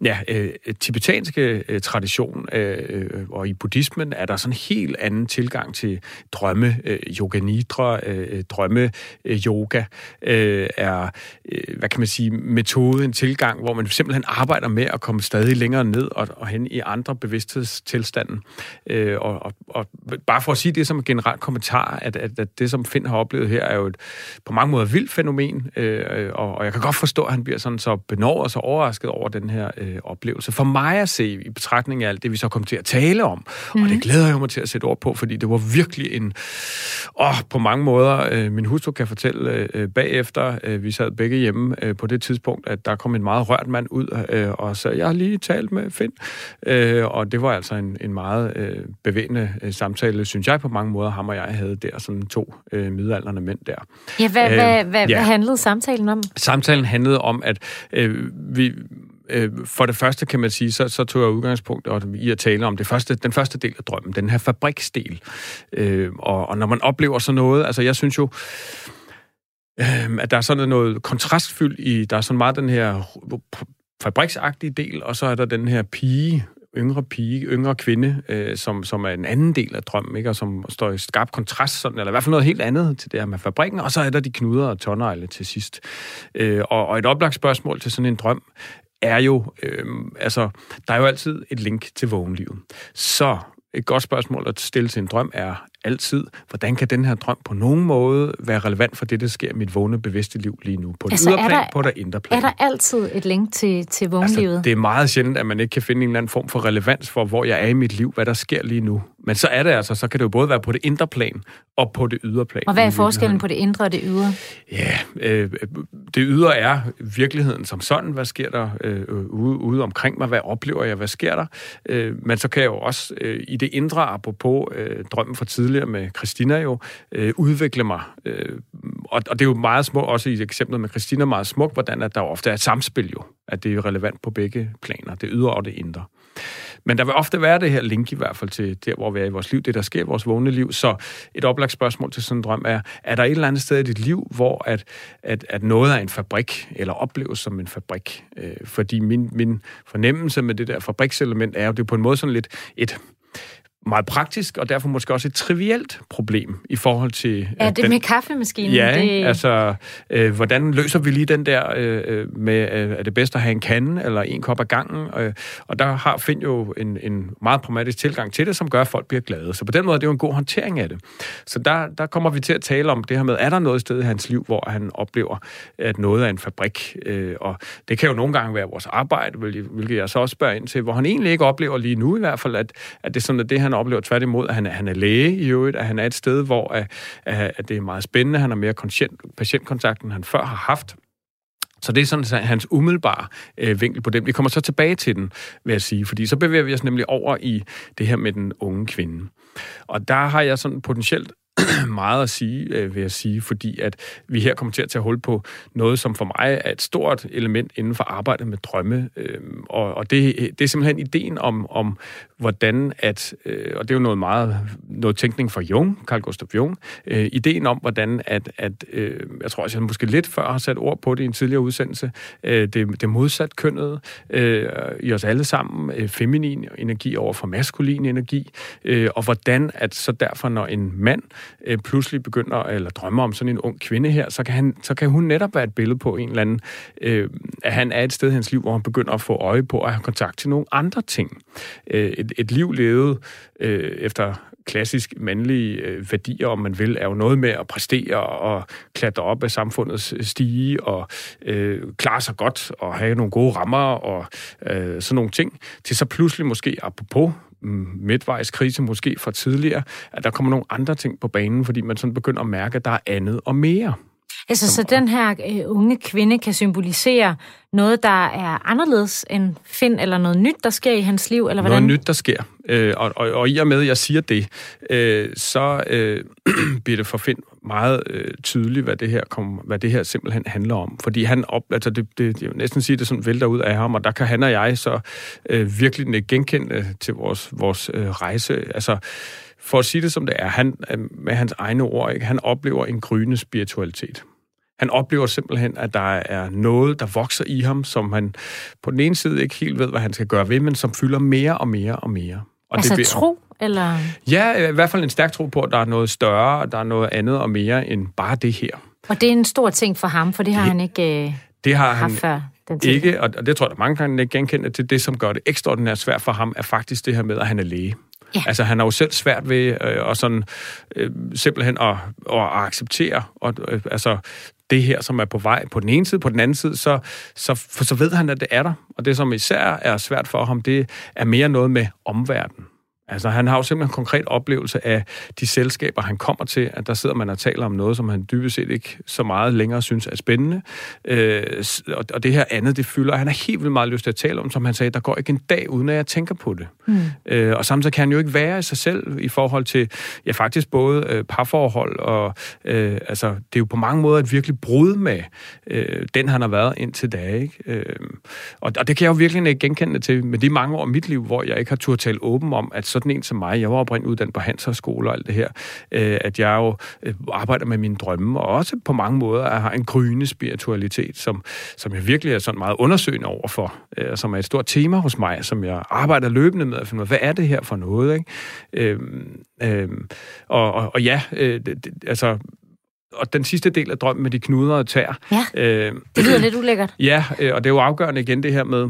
ja, øh, tibetanske øh, tradition, øh, øh og i buddhismen er der sådan en helt anden tilgang til drømme, øh, yoga nidra, øh, drømme øh, yoga, øh, er, øh, hvad kan man sige, metode, en tilgang, hvor man simpelthen arbejder med at komme stadig længere ned og, og hen i andre bevidsthedstilstanden. Øh, og, og, og bare for at sige det som en generelt kommentar, at, at, at det, som Finn har oplevet her, er jo et på mange måder vildt fænomen, øh, og, og jeg kan godt forstå, at han bliver sådan så benåret og så overrasket over den her øh, oplevelse. For mig at se, i betragtning af alt det, vi så kom til at tale om, mm. og det glæder jeg mig til at sætte ord på, fordi det var virkelig virkelig en... Åh, på mange måder, øh, min hustru kan fortælle øh, bagefter, øh, vi sad begge hjemme øh, på det tidspunkt, at der kom en meget rørt mand ud øh, og sagde, jeg har lige talt med Finn. Øh, og det var altså en, en meget øh, bevægende øh, samtale, synes jeg på mange måder, ham og jeg havde der, sådan to øh, midalderne mænd der. Ja, hvad, øh, hvad, hvad, ja. hvad handlede samtalen om? Samtalen handlede om, at øh, vi øh, for det første kan man sige, så, så tog jeg udgangspunkt i at tale om det første, den første del af drømmen, den her fabriksdel. Øh, og, og når man oplever sådan noget, altså jeg synes jo, øh, at der er sådan noget kontrastfyldt i, der er sådan meget den her fabriksagtige del, og så er der den her pige, yngre pige, yngre kvinde, øh, som, som er en anden del af drømmen, ikke? og som står i skarp kontrast, sådan, eller i hvert fald noget helt andet til det her med fabrikken, og så er der de knuder og tonnejle til sidst. Øh, og, og et oplagt spørgsmål til sådan en drøm er jo, øh, altså, der er jo altid et link til vågenlivet. Så et godt spørgsmål at stille til en drøm er altid, hvordan kan den her drøm på nogen måde være relevant for det, der sker i mit vågne bevidste liv lige nu? På det altså, yderplan, der, på det indre plan. Er der altid et link til, til vågnlivet? Altså, det er meget sjældent, at man ikke kan finde en eller anden form for relevans for, hvor jeg er i mit liv, hvad der sker lige nu. Men så er det altså, så kan det jo både være på det indre plan og på det ydre plan. Og hvad er forskellen på det indre og det ydre? Ja, øh, det ydre er virkeligheden som sådan. Hvad sker der øh, ude, ude omkring mig? Hvad oplever jeg? Hvad sker der? Øh, men så kan jeg jo også øh, i det indre, apropos øh, drømmen fra tidligere med Christina jo, øh, udvikle mig. Øh, og, og det er jo meget smukt, også i eksemplet med Christina, meget smukt, hvordan at der ofte er et samspil jo, at det er relevant på begge planer, det ydre og det indre. Men der vil ofte være det her link i hvert fald til der, hvor vi er i vores liv, det der sker i vores vågne liv. Så et oplagt spørgsmål til sådan en drøm er, er der et eller andet sted i dit liv, hvor at, at, at noget er en fabrik, eller opleves som en fabrik? Øh, fordi min, min fornemmelse med det der fabrikselement er jo, det er på en måde sådan lidt et meget praktisk, og derfor måske også et trivielt problem i forhold til... Ja, det den, med kaffemaskinen. Ja, det... altså, øh, hvordan løser vi lige den der øh, øh, med, øh, er det bedst at have en kande eller en kop ad gangen? Øh, og der har Finn jo en, en meget pragmatisk tilgang til det, som gør, at folk bliver glade. Så på den måde er det jo en god håndtering af det. Så der, der kommer vi til at tale om det her med, er der noget sted i hans liv, hvor han oplever, at noget er en fabrik? Øh, og det kan jo nogle gange være vores arbejde, hvilket jeg så også spørger ind til, hvor han egentlig ikke oplever lige nu i hvert fald, at, at det er sådan, at det han oplever tværtimod, at han, han er læge i øvrigt, at han er et sted, hvor at, at det er meget spændende, han har mere patientkontakt, end han før har haft. Så det er sådan hans umiddelbare øh, vinkel på dem. Vi kommer så tilbage til den, vil jeg sige, fordi så bevæger vi os nemlig over i det her med den unge kvinde. Og der har jeg sådan potentielt meget at sige, øh, vil jeg sige, fordi at vi her kommer til at tage hul på noget, som for mig er et stort element inden for arbejdet med drømme. Øh, og og det, det er simpelthen ideen om, om hvordan at, øh, og det er jo noget meget, noget tænkning fra Jung, Carl Gustav Jung, øh, ideen om, hvordan at, at øh, jeg tror også, jeg måske lidt før har sat ord på det i en tidligere udsendelse, øh, det, det modsat kønnet øh, i os alle sammen, øh, feminin energi over for maskulin energi, øh, og hvordan at så derfor, når en mand øh, pludselig begynder eller drømmer om sådan en ung kvinde her, så kan, han, så kan hun netop være et billede på en eller anden, øh, at han er et sted i hans liv, hvor han begynder at få øje på at have kontakt til nogle andre ting. Øh, et, et liv levet øh, efter klassisk mandlige øh, værdier, om man vil, er jo noget med at præstere og klatre op af samfundets øh, stige og øh, klare sig godt og have nogle gode rammer og øh, sådan nogle ting, til så pludselig måske apropos Mm, midtvejs krise måske fra tidligere, at der kommer nogle andre ting på banen, fordi man sådan begynder at mærke, at der er andet og mere. Altså, så den her øh, unge kvinde kan symbolisere noget, der er anderledes end Finn, eller noget nyt, der sker i hans liv, eller hvordan? Noget nyt, der sker. Øh, og, og, og i og med, at jeg siger det, øh, så øh, bliver det for Finn meget øh, tydeligt, hvad det, her kom, hvad det her simpelthen handler om. Fordi han op, altså det, det, jeg vil næsten sige, det sådan vælter ud af ham, og der kan han og jeg så øh, virkelig genkende til vores, vores øh, rejse. Altså, for at sige det som det er, han, øh, med hans egne ord, ikke, han oplever en gryende spiritualitet. Han oplever simpelthen, at der er noget, der vokser i ham, som han på den ene side ikke helt ved, hvad han skal gøre ved, men som fylder mere og mere og mere. Og altså det bliver, tro? Eller? Ja, i hvert fald en stærk tro på, at der er noget større, der er noget andet og mere end bare det her. Og det er en stor ting for ham, for det har det, han ikke øh, det har han før. Den ikke, og det tror jeg, der mange gange ikke til. Det, som gør det ekstraordinært svært for ham, er faktisk det her med, at han er læge. Ja. Altså, han har jo selv svært ved øh, at sådan, øh, simpelthen at, at acceptere og, øh, altså, det her, som er på vej på den ene side. På den anden side, så, så, for så ved han, at det er der. Og det, som især er svært for ham, det er mere noget med omverdenen. Altså, han har jo simpelthen en konkret oplevelse af de selskaber, han kommer til, at der sidder man og taler om noget, som han dybest set ikke så meget længere synes er spændende. Øh, og, det her andet, det fylder, han har helt vildt meget lyst til at tale om, som han sagde, der går ikke en dag, uden at jeg tænker på det. Mm. Øh, og samtidig kan han jo ikke være i sig selv i forhold til, ja, faktisk både øh, parforhold, og øh, altså, det er jo på mange måder et virkelig brud med øh, den, han har været indtil da, ikke? Øh, og, og det kan jeg jo virkelig ikke genkende til med de mange år af mit liv, hvor jeg ikke har turde tale åben om, at så sådan en som mig, jeg var oprindeligt uddannet på Hans skole og alt det her, øh, at jeg jo øh, arbejder med mine drømme, og også på mange måder har en gryende spiritualitet, som, som jeg virkelig er sådan meget undersøgende over for, øh, som er et stort tema hos mig, som jeg arbejder løbende med at finde ud af, hvad er det her for noget, ikke? Øh, øh, og, og, og ja, øh, det, det, altså og den sidste del af drømmen med de knudrede tær. Ja, øh, det lyder lidt ulækkert. Ja, øh, og det er jo afgørende igen det her med,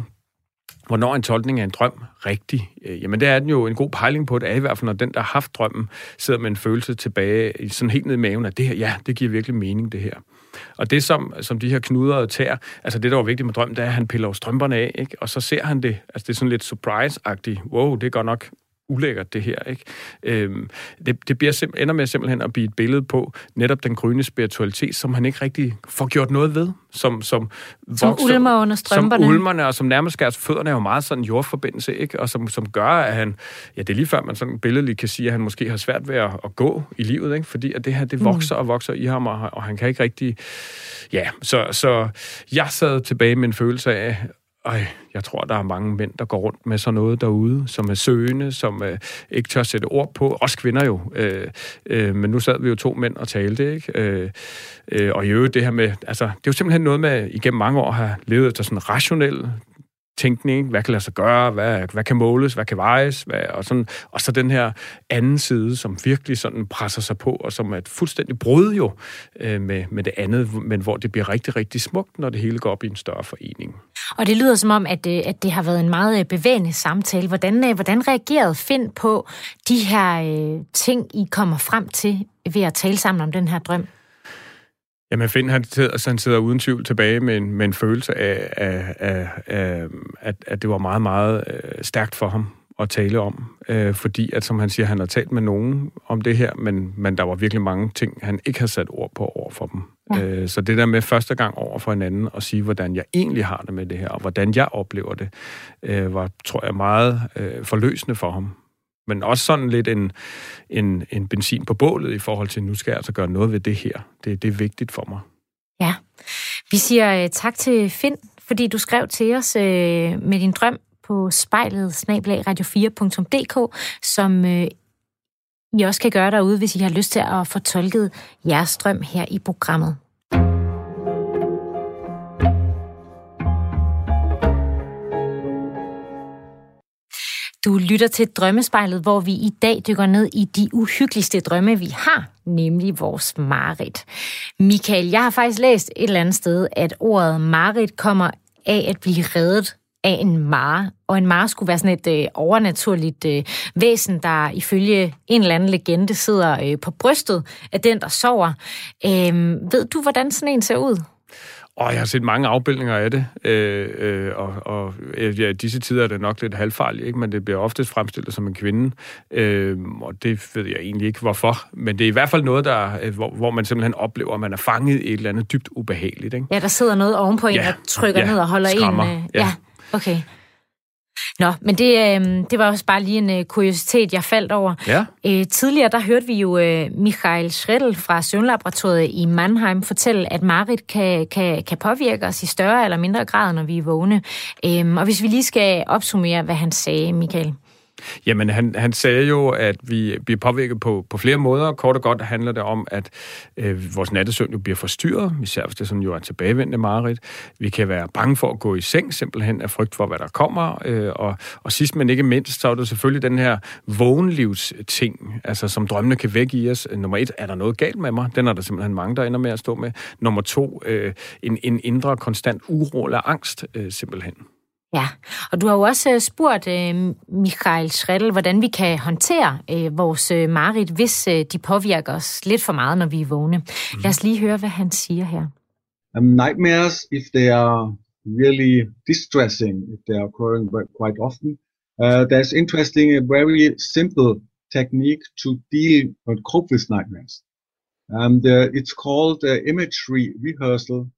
Hvornår en tolkning af en drøm rigtig? Øh, jamen, det er den jo en god pejling på. Det er i hvert fald, når den, der har haft drømmen, sidder med en følelse tilbage, sådan helt ned i maven, at det her, ja, det giver virkelig mening, det her. Og det, som, som de her knuder og tær, altså det, der var vigtigt med drømmen, det er, at han piller strømperne af, ikke? og så ser han det. Altså det er sådan lidt surprise-agtigt. Wow, det er godt nok ulækkert, det her. Ikke? Øhm, det, det bliver sim- ender med simpelthen at blive et billede på netop den grønne spiritualitet, som han ikke rigtig får gjort noget ved. Som, som, som vokser, ulmer under strømperne. Som ulmerne, og som nærmest skærer fødderne er jo meget sådan jordforbindelse, ikke? og som, som gør, at han, ja, det er lige før man sådan billedligt kan sige, at han måske har svært ved at, at gå i livet, ikke? fordi at det her, det vokser mm. og vokser i ham, og, og han kan ikke rigtig, ja, så, så jeg sad tilbage med en følelse af, ej, jeg tror, der er mange mænd, der går rundt med sådan noget derude, som er søgende, som øh, ikke tør sætte ord på. Også kvinder jo. Øh, øh, men nu sad vi jo to mænd og talte, ikke? Øh, øh, og i øvrigt det her med, altså, det er jo simpelthen noget med, igennem mange år har levet efter sådan rationel tænkning, hvad kan lade sig gøre, hvad, hvad kan måles, hvad kan vejes, hvad, og, sådan, og så den her anden side, som virkelig sådan presser sig på, og som er et fuldstændig brud jo øh, med, med det andet, men hvor det bliver rigtig, rigtig smukt, når det hele går op i en større forening. Og det lyder som om, at, øh, at det har været en meget øh, bevægende samtale. Hvordan, øh, hvordan reagerede Finn på de her øh, ting, I kommer frem til ved at tale sammen om den her drøm? Jamen, Finn, han sidder, han sidder uden tvivl tilbage med en, med en følelse af, af, af, af at, at det var meget, meget øh, stærkt for ham at tale om. Øh, fordi, at som han siger, han har talt med nogen om det her, men, men der var virkelig mange ting, han ikke har sat ord på over for dem. Ja. Øh, så det der med første gang over for hinanden og sige, hvordan jeg egentlig har det med det her, og hvordan jeg oplever det, øh, var, tror jeg, meget øh, forløsende for ham men også sådan lidt en, en, en benzin på bålet i forhold til, nu skal jeg altså gøre noget ved det her. Det, det er vigtigt for mig. Ja. Vi siger uh, tak til Finn, fordi du skrev til os uh, med din drøm på spejlet radio4.dk, som uh, I også kan gøre derude, hvis I har lyst til at få tolket jeres drøm her i programmet. Du lytter til Drømmespejlet, hvor vi i dag dykker ned i de uhyggeligste drømme, vi har, nemlig vores mareridt. Michael, jeg har faktisk læst et eller andet sted, at ordet mareridt kommer af at blive reddet af en mare, og en mare skulle være sådan et øh, overnaturligt øh, væsen, der ifølge en eller anden legende sidder øh, på brystet af den, der sover. Øh, ved du, hvordan sådan en ser ud? Og jeg har set mange afbildninger af det, øh, øh, og, og ja, disse tider er det nok lidt halvfarligt, ikke? men det bliver oftest fremstillet som en kvinde, øh, og det ved jeg egentlig ikke hvorfor, men det er i hvert fald noget, der, øh, hvor, hvor man simpelthen oplever, at man er fanget i et eller andet dybt ubehageligt. Ikke? Ja, der sidder noget ovenpå en, ja, der trykker ja, ned og holder skrammer, en. Øh, ja. ja, okay. Nå, men det, øh, det var også bare lige en øh, kuriositet, jeg faldt over. Ja. Øh, tidligere, der hørte vi jo øh, Michael Schredel fra Søvnlaboratoriet i Mannheim fortælle, at Marit kan, kan, kan påvirke os i større eller mindre grad, når vi er vågne. Øh, og hvis vi lige skal opsummere, hvad han sagde, Michael. Jamen, han, han sagde jo, at vi bliver påvirket på, på flere måder. Kort og godt handler det om, at øh, vores nattesøvn jo bliver forstyrret, især hvis det sådan jo er tilbagevendende mareridt. Vi kan være bange for at gå i seng, simpelthen af frygt for, hvad der kommer. Øh, og, og sidst men ikke mindst, så er det selvfølgelig den her vågenlivsting, altså som drømmene kan vække i os. Nummer et, er der noget galt med mig? Den er der simpelthen mange, der ender med at stå med. Nummer to, øh, en, en indre konstant uro eller angst, øh, simpelthen. Ja, og du har jo også øh, spurgt uh, Michael Schredel, hvordan vi kan håndtere uh, vores uh, marit, hvis uh, de påvirker os lidt for meget, når vi er vågne. Mm. Lad os lige høre, hvad han siger her. Um, nightmares, if they are really distressing, if they are occurring quite often, uh, there's interesting, a very simple technique to deal or cope with nightmares. And uh, it's called uh, imagery rehearsal.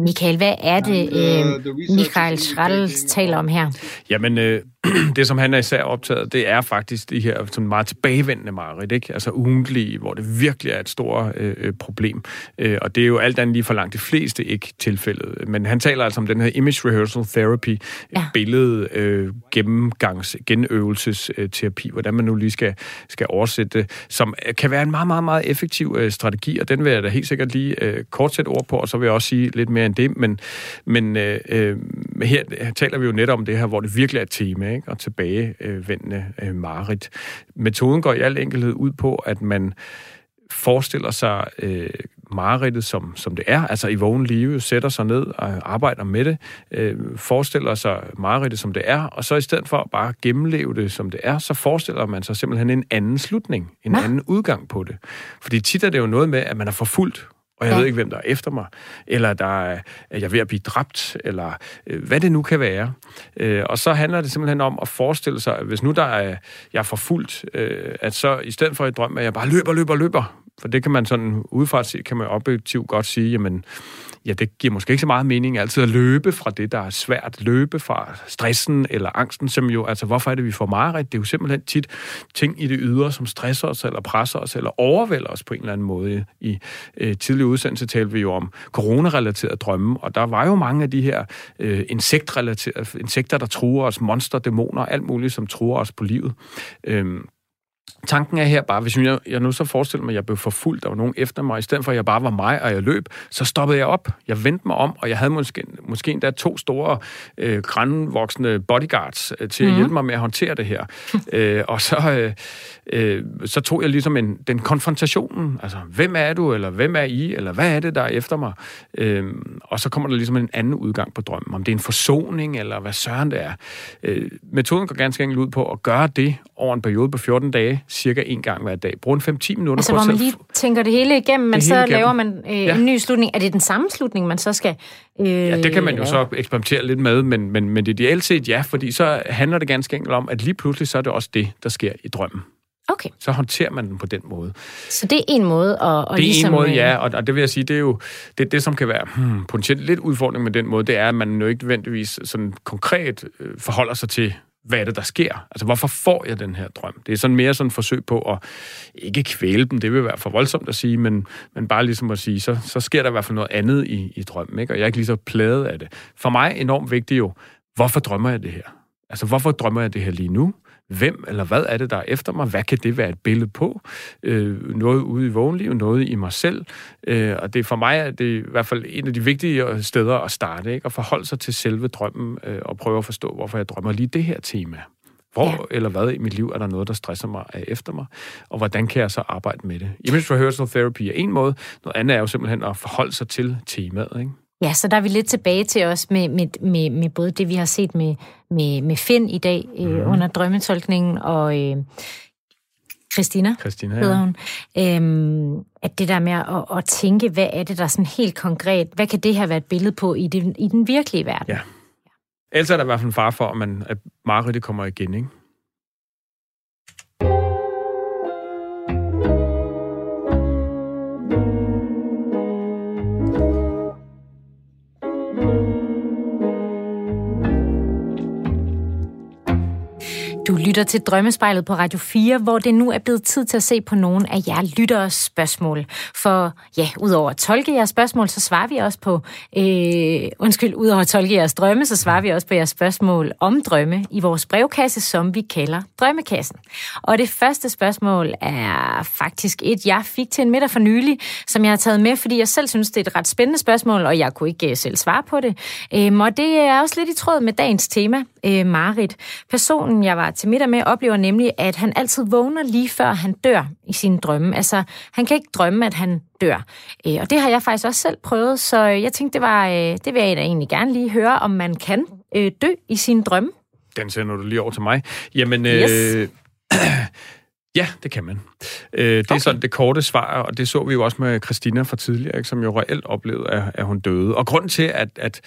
Michael, hvad er det, And, uh, øh, Michael Schradl taler om her? Jamen, øh, det, som han er især optaget, det er faktisk de her sådan meget tilbagevendende mareridt, ikke? Altså ugentlige, hvor det virkelig er et stort øh, øh, problem. Øh, og det er jo alt andet lige for langt de fleste ikke tilfældet. Men han taler altså om den her image rehearsal therapy, ja. billede øh, gennemgangs, genøvelsesterapi, hvordan man nu lige skal, skal oversætte det, som kan være en meget, meget, meget effektiv øh, strategi, og den vil jeg da helt sikkert lige øh, kort sætte ord på, og så vil jeg også sige lidt mere end det, men, men øh, øh, her, her taler vi jo netop om det her, hvor det virkelig er et tema, ikke? og tilbagevendende øh, Marit. Metoden går i al enkelhed ud på, at man forestiller sig øh, mareridtet, som, som det er, altså i vågen live, sætter sig ned og arbejder med det, øh, forestiller sig mareridtet, som det er, og så i stedet for bare at gennemleve det, som det er, så forestiller man sig simpelthen en anden slutning, en ja. anden udgang på det. Fordi tit er det jo noget med, at man er forfulgt og jeg ja. ved ikke, hvem der er efter mig, eller der er, at jeg er ved at blive dræbt, eller øh, hvad det nu kan være. Øh, og så handler det simpelthen om at forestille sig, at hvis nu der er, jeg er forfulgt, øh, at så i stedet for i drøm, at jeg bare løber, løber, løber, for det kan man sådan udefra se, kan man objektivt godt sige, jamen, ja, det giver måske ikke så meget mening altid at løbe fra det, der er svært. Løbe fra stressen eller angsten, som jo, altså hvorfor er det, vi får mareridt? Det er jo simpelthen tit ting i det ydre, som stresser os, eller presser os, eller overvælder os på en eller anden måde. I øh, tidligere udsendelse talte vi jo om coronarelaterede drømme, og der var jo mange af de her øh, insektrelaterede, insekter, der truer os, monster, dæmoner, alt muligt, som truer os på livet. Øh, Tanken er her bare, hvis jeg, jeg nu så forestiller mig, at jeg blev forfulgt, var nogen efter mig, i stedet for at jeg bare var mig, og jeg løb, så stoppede jeg op. Jeg vendte mig om, og jeg havde måske, måske endda to store, øh, grænvoksne bodyguards øh, til mm. at mhm. hjælpe mig med at håndtere det her. øh, og så, øh, øh, så tog jeg ligesom en, den konfrontationen, altså, hvem er du, eller hvem er I, eller hvad er det, der er efter mig? Øh, og så kommer der ligesom en anden udgang på drømmen, om det er en forsoning, eller hvad søren det er. Øh, metoden går ganske enkelt ud på at gøre det over en periode på 14 dage, cirka en gang hver dag. Brug 5-10 minutter altså, på hvor man lige tænker det hele igennem, men så igennem. laver man øh, ja. en ny slutning. Er det den samme slutning, man så skal øh, Ja, det kan man jo lave. så eksperimentere lidt med, men, men, men ideelt set ja, fordi så handler det ganske enkelt om, at lige pludselig så er det også det, der sker i drømmen. Okay. Så håndterer man den på den måde. Så det er en måde at, at Det er ligesom, en måde, ja, og, og det vil jeg sige, det er jo det, det som kan være hmm, potentielt lidt udfordring med den måde, det er, at man jo ikke nødvendigvis sådan konkret øh, forholder sig til hvad er det, der sker? Altså, hvorfor får jeg den her drøm? Det er sådan mere sådan et forsøg på at ikke kvæle dem, det vil være for voldsomt at sige, men, men bare ligesom at sige, så, så sker der i hvert fald noget andet i, i drømmen, ikke? og jeg er ikke lige så pladet af det. For mig enormt vigtigt jo, hvorfor drømmer jeg det her? Altså, hvorfor drømmer jeg det her lige nu? Hvem eller hvad er det, der er efter mig? Hvad kan det være et billede på? Øh, noget ude i vågenlivet, noget i mig selv. Øh, og det er for mig er det i hvert fald en af de vigtige steder at starte, ikke? at forholde sig til selve drømmen øh, og prøve at forstå, hvorfor jeg drømmer lige det her tema. Hvor ja. eller hvad i mit liv er der noget, der stresser mig af efter mig, og hvordan kan jeg så arbejde med det? Image rehearsal therapy er en måde, noget andet er jo simpelthen at forholde sig til temaet, ikke? Ja, så der er vi lidt tilbage til os med, med, med, med både det, vi har set med, med, med Finn i dag øh, mm. under drømmetolkningen, og øh, Christina, Christina hedder hun. Øhm, at det der med at, at tænke, hvad er det der sådan helt konkret, hvad kan det her være et billede på i, det, i den virkelige verden? Ja. Ellers er der i hvert fald en far for, at, man, at Marit kommer igen, ikke? Du lytter til Drømmespejlet på Radio 4, hvor det nu er blevet tid til at se på nogle af jer lytteres spørgsmål. For ja, udover at tolke jeres spørgsmål, så svarer vi også på, øh, undskyld, udover at tolke jeres drømme, så svarer vi også på jeres spørgsmål om drømme i vores brevkasse, som vi kalder Drømmekassen. Og det første spørgsmål er faktisk et, jeg fik til en middag for nylig, som jeg har taget med, fordi jeg selv synes, det er et ret spændende spørgsmål, og jeg kunne ikke øh, selv svare på det. Øh, og det er også lidt i tråd med dagens tema, øh, Marit. Personen, jeg var til middag med, oplever nemlig, at han altid vågner lige før han dør i sine drømme. Altså, han kan ikke drømme, at han dør. Øh, og det har jeg faktisk også selv prøvet, så jeg tænkte, det, var, øh, det vil jeg da egentlig gerne lige høre, om man kan øh, dø i sine drømme. Den sender du lige over til mig. Jamen, yes. Ja, det kan man. Øh, det okay. er sådan det korte svar, og det så vi jo også med Christina fra tidligere, ikke, som jo reelt oplevede, at, at hun døde. Og grunden til, at, at,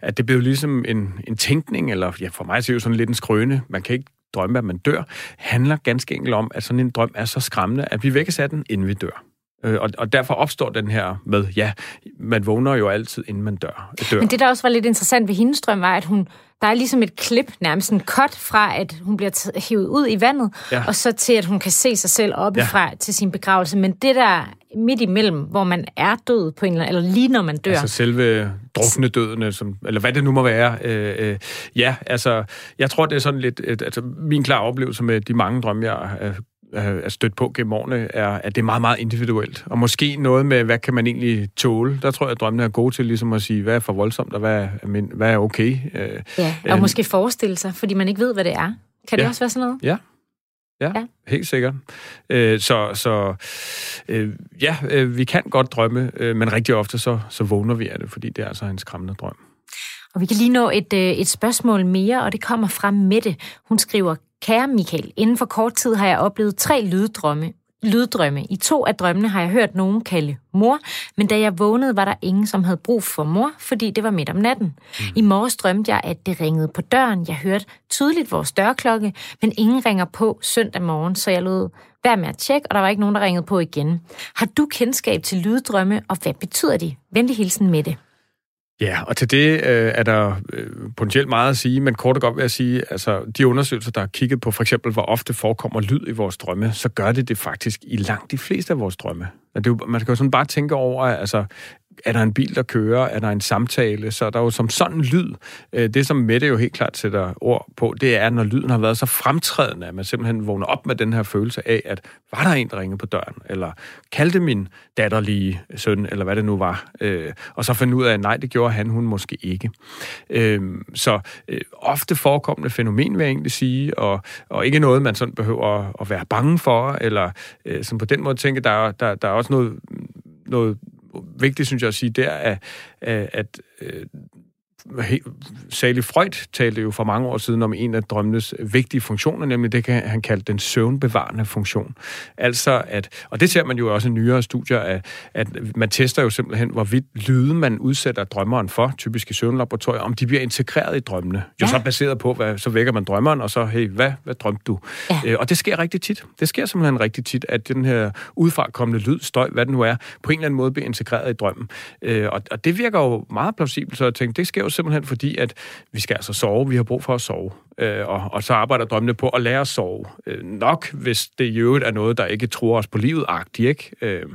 at det blev ligesom en, en tænkning, eller ja, for mig er det jo sådan lidt en skrøne, man kan ikke drømme, at man dør, handler ganske enkelt om, at sådan en drøm er så skræmmende, at vi vækkes af den, inden vi dør. Øh, og, og derfor opstår den her med, ja, man vågner jo altid, inden man dør. dør. Men det, der også var lidt interessant ved hendes drøm, var, at hun, der er ligesom et klip, nærmest en cut fra, at hun bliver hævet ud i vandet, ja. og så til, at hun kan se sig selv oppefra ja. til sin begravelse. Men det der midt imellem, hvor man er død på en eller anden, eller lige når man dør. Altså selve drukne dødene, som, eller hvad det nu må være. Øh, øh, ja, altså, jeg tror, det er sådan lidt, et, altså min klare oplevelse med de mange drømme, jeg øh, er stødt på gennem årene, er, at det er meget, meget individuelt. Og måske noget med, hvad kan man egentlig tåle? Der tror jeg, at drømmene er gode til ligesom at sige, hvad er for voldsomt, og hvad er, hvad er okay? Ja, og øh, måske forestille sig, fordi man ikke ved, hvad det er. Kan det ja. også være sådan noget? Ja. Ja, ja. helt sikkert. Øh, så så øh, ja, øh, vi kan godt drømme, øh, men rigtig ofte så, så vågner vi af det, fordi det er altså en skræmmende drøm. Og vi kan lige nå et, øh, et spørgsmål mere, og det kommer fra Mette. Hun skriver, Kære Michael, inden for kort tid har jeg oplevet tre lyddrømme. lyddrømme. I to af drømmene har jeg hørt nogen kalde mor, men da jeg vågnede, var der ingen, som havde brug for mor, fordi det var midt om natten. Mm. I morges drømte jeg, at det ringede på døren. Jeg hørte tydeligt vores dørklokke, men ingen ringer på søndag morgen, så jeg lod være med at tjekke, og der var ikke nogen, der ringede på igen. Har du kendskab til lyddrømme, og hvad betyder de? Venlig hilsen med det. Ja, og til det øh, er der øh, potentielt meget at sige, men kort og godt vil jeg sige, altså de undersøgelser, der har kigget på for eksempel, hvor ofte forekommer lyd i vores drømme, så gør det det faktisk i langt de fleste af vores drømme. Det er jo, man kan jo sådan bare tænke over, altså er der en bil, der kører? Er der en samtale? Så er der jo som sådan lyd. Øh, det, som Mette jo helt klart sætter ord på, det er, når lyden har været så fremtrædende, at man simpelthen vågner op med den her følelse af, at var der en, der ringede på døren? Eller kaldte min datterlige søn, eller hvad det nu var? Øh, og så finde ud af, at nej, det gjorde han, hun måske ikke. Øh, så ofte forekommende fænomen, vil jeg egentlig sige, og, og ikke noget, man sådan behøver at være bange for, eller som på den måde tænke, der, der, der er også noget noget vigtigt, synes jeg, at sige, det er, at, at øh, Sally Freud talte jo for mange år siden om en af drømmenes vigtige funktioner, nemlig det kan han kalde den søvnbevarende funktion. Altså at, og det ser man jo også i nyere studier, at, at man tester jo simpelthen, hvorvidt lyden man udsætter drømmeren for, typisk i søvnlaboratorier, om de bliver integreret i drømmene. Jo ja. så baseret på, hvad, så vækker man drømmeren, og så, hey, hvad, hvad drømte du? Ja. Øh, og det sker rigtig tit. Det sker simpelthen rigtig tit, at den her udefrakommende lyd, støj, hvad det nu er, på en eller anden måde bliver integreret i drømmen. Øh, og, og det virker jo meget plausibelt, så jeg tænkte, det sker jo simpelthen fordi, at vi skal altså sove, vi har brug for at sove. Øh, og, og så arbejder drømmene på at lære at sove. Øh, nok, hvis det i øvrigt er noget, der ikke tror os på livet agtigt, ikke? Øh,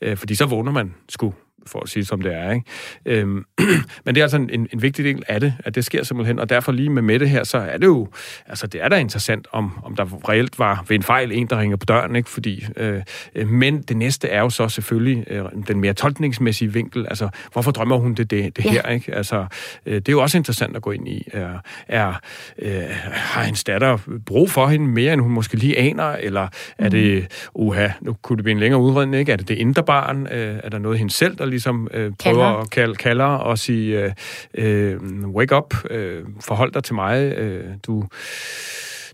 øh, fordi så vågner man sgu for at sige som det er. Ikke? Øhm, men det er altså en, en vigtig del af det, at det sker simpelthen, og derfor lige med Mette her, så er det jo, altså det er da interessant, om, om der reelt var ved en fejl en, der ringer på døren, ikke? Fordi, øh, øh, men det næste er jo så selvfølgelig øh, den mere tolkningsmæssige vinkel, altså hvorfor drømmer hun det, det, det ja. her, ikke? Altså, øh, det er jo også interessant at gå ind i. Er, er, øh, har hendes datter brug for hende mere, end hun måske lige aner, eller er mm. det, uha, nu kunne det blive en længere udredning, ikke? Er det det indre barn? Øh, er der noget hende selv, der ligesom øh, prøver at kalde, kalder og sige, øh, øh, wake up, øh, forhold dig til mig, øh, du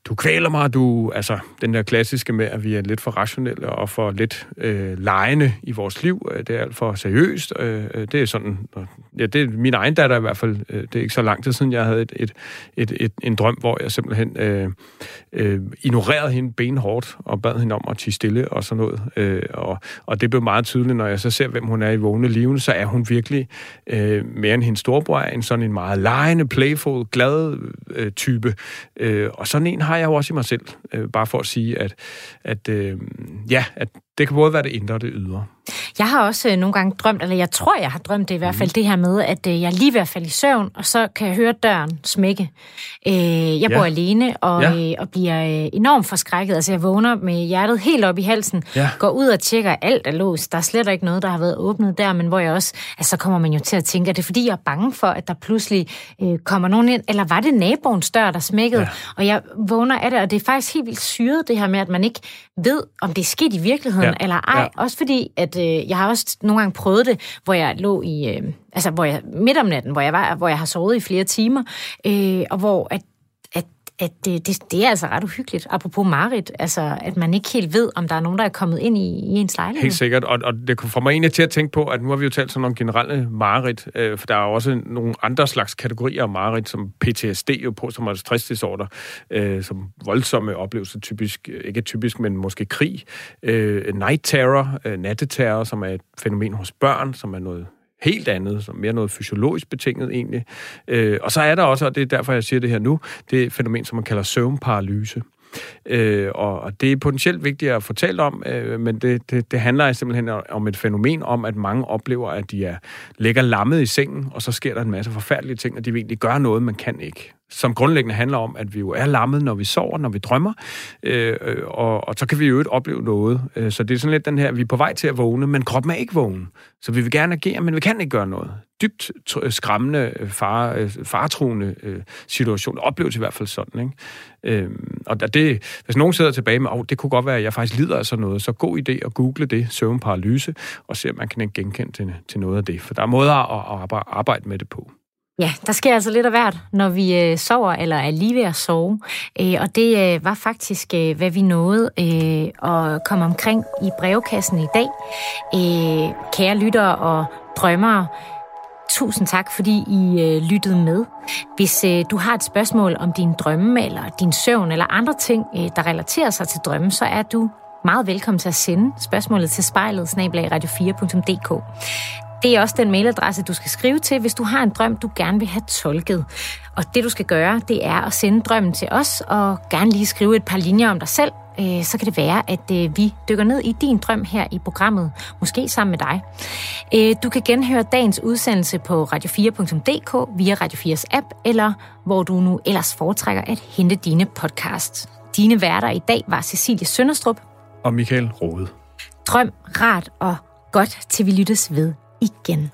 du kvæler mig, du, altså den der klassiske med, at vi er lidt for rationelle og for lidt øh, lejende i vores liv, øh, det er alt for seriøst, øh, øh det er sådan, ja, det er min egen datter i hvert fald, øh, det er ikke så lang tid siden, jeg havde et, et, et, et, en drøm, hvor jeg simpelthen øh, øh, ignorerede hende benhårdt og bad hende om at tige stille og sådan noget, øh, og, og det blev meget tydeligt, når jeg så ser, hvem hun er i vågne liven, så er hun virkelig øh, mere end hendes storebror, en sådan en meget lejende, playful, glad øh, type, øh, og sådan en har har jeg jo også i mig selv, øh, bare for at sige, at, at, øh, ja, at det kan både være det indre og det ydre. Jeg har også øh, nogle gange drømt, eller jeg tror, jeg har drømt det i hvert fald, mm. det her med, at øh, jeg er lige ved at falde i søvn, og så kan jeg høre døren smække. Øh, jeg ja. bor alene og, ja. og bliver enormt forskrækket. Altså, jeg vågner med hjertet helt op i halsen, ja. går ud og tjekker, alt er låst. Der er slet ikke noget, der har været åbnet der, men hvor jeg også, altså, så kommer man jo til at tænke, at det er fordi, jeg er bange for, at der pludselig øh, kommer nogen ind, eller var det naboens dør, der smækkede? Ja. Og jeg vågner af det, og det er faktisk helt vildt syret, det her med, at man ikke ved, om det er sket i virkeligheden ja. eller ej. Ja. Også fordi, at øh, jeg har også nogle gange prøvet det, hvor jeg lå i, øh, altså hvor jeg midt om natten, hvor jeg var, hvor jeg har sovet i flere timer, øh, og hvor at at det, det, det er altså ret uhyggeligt. Apropos Marit, altså at man ikke helt ved, om der er nogen, der er kommet ind i, i ens lejlighed. Helt sikkert, og, og det får mig egentlig til at tænke på, at nu har vi jo talt sådan om generelle Marit, øh, for der er også nogle andre slags kategorier af Marit, som PTSD jo på, som er stressdisorder, øh, som voldsomme oplevelser, typisk, øh, ikke typisk, men måske krig, øh, night terror, øh, natteterror, som er et fænomen hos børn, som er noget helt andet, som mere noget fysiologisk betinget egentlig. Øh, og så er der også, og det er derfor, jeg siger det her nu, det er et fænomen, som man kalder søvnparalyse. Øh, og, og det er potentielt vigtigt at fortælle om, øh, men det, det, det handler simpelthen om et fænomen om, at mange oplever, at de er ligger lammet i sengen, og så sker der en masse forfærdelige ting, og de vil egentlig gøre noget, man kan ikke som grundlæggende handler om, at vi jo er lammet, når vi sover, når vi drømmer, øh, øh og, og så kan vi jo ikke opleve noget. Øh, så det er sådan lidt den her, vi er på vej til at vågne, men kroppen er ikke vågen. Så vi vil gerne agere, men vi kan ikke gøre noget dybt øh, skræmmende, øh, far, øh, faretruende situation. Oplevelse i hvert fald sådan, ikke? Øhm, og det, hvis nogen sidder tilbage med, oh, det kunne godt være, at jeg faktisk lider af sådan noget, så god idé at google det, søvnparalyse, og se, om man kan genkende til, til noget af det. For der er måder at, at arbejde med det på. Ja, der sker altså lidt af hvert, når vi øh, sover eller er lige ved at sove. Øh, og det øh, var faktisk, øh, hvad vi nåede øh, at komme omkring i brevkassen i dag. Øh, kære lyttere og drømmere, tusind tak, fordi I øh, lyttede med. Hvis øh, du har et spørgsmål om din drømme, eller din søvn, eller andre ting, øh, der relaterer sig til drømme, så er du meget velkommen til at sende spørgsmålet til spejlet, radio4.dk. Det er også den mailadresse, du skal skrive til, hvis du har en drøm, du gerne vil have tolket. Og det, du skal gøre, det er at sende drømmen til os, og gerne lige skrive et par linjer om dig selv. Øh, så kan det være, at øh, vi dykker ned i din drøm her i programmet, måske sammen med dig. Øh, du kan genhøre dagens udsendelse på radio4.dk via Radio 4's app, eller hvor du nu ellers foretrækker at hente dine podcasts. Dine værter i dag var Cecilie Sønderstrup og Michael Rode. Drøm rart og godt til vi lyttes ved igen.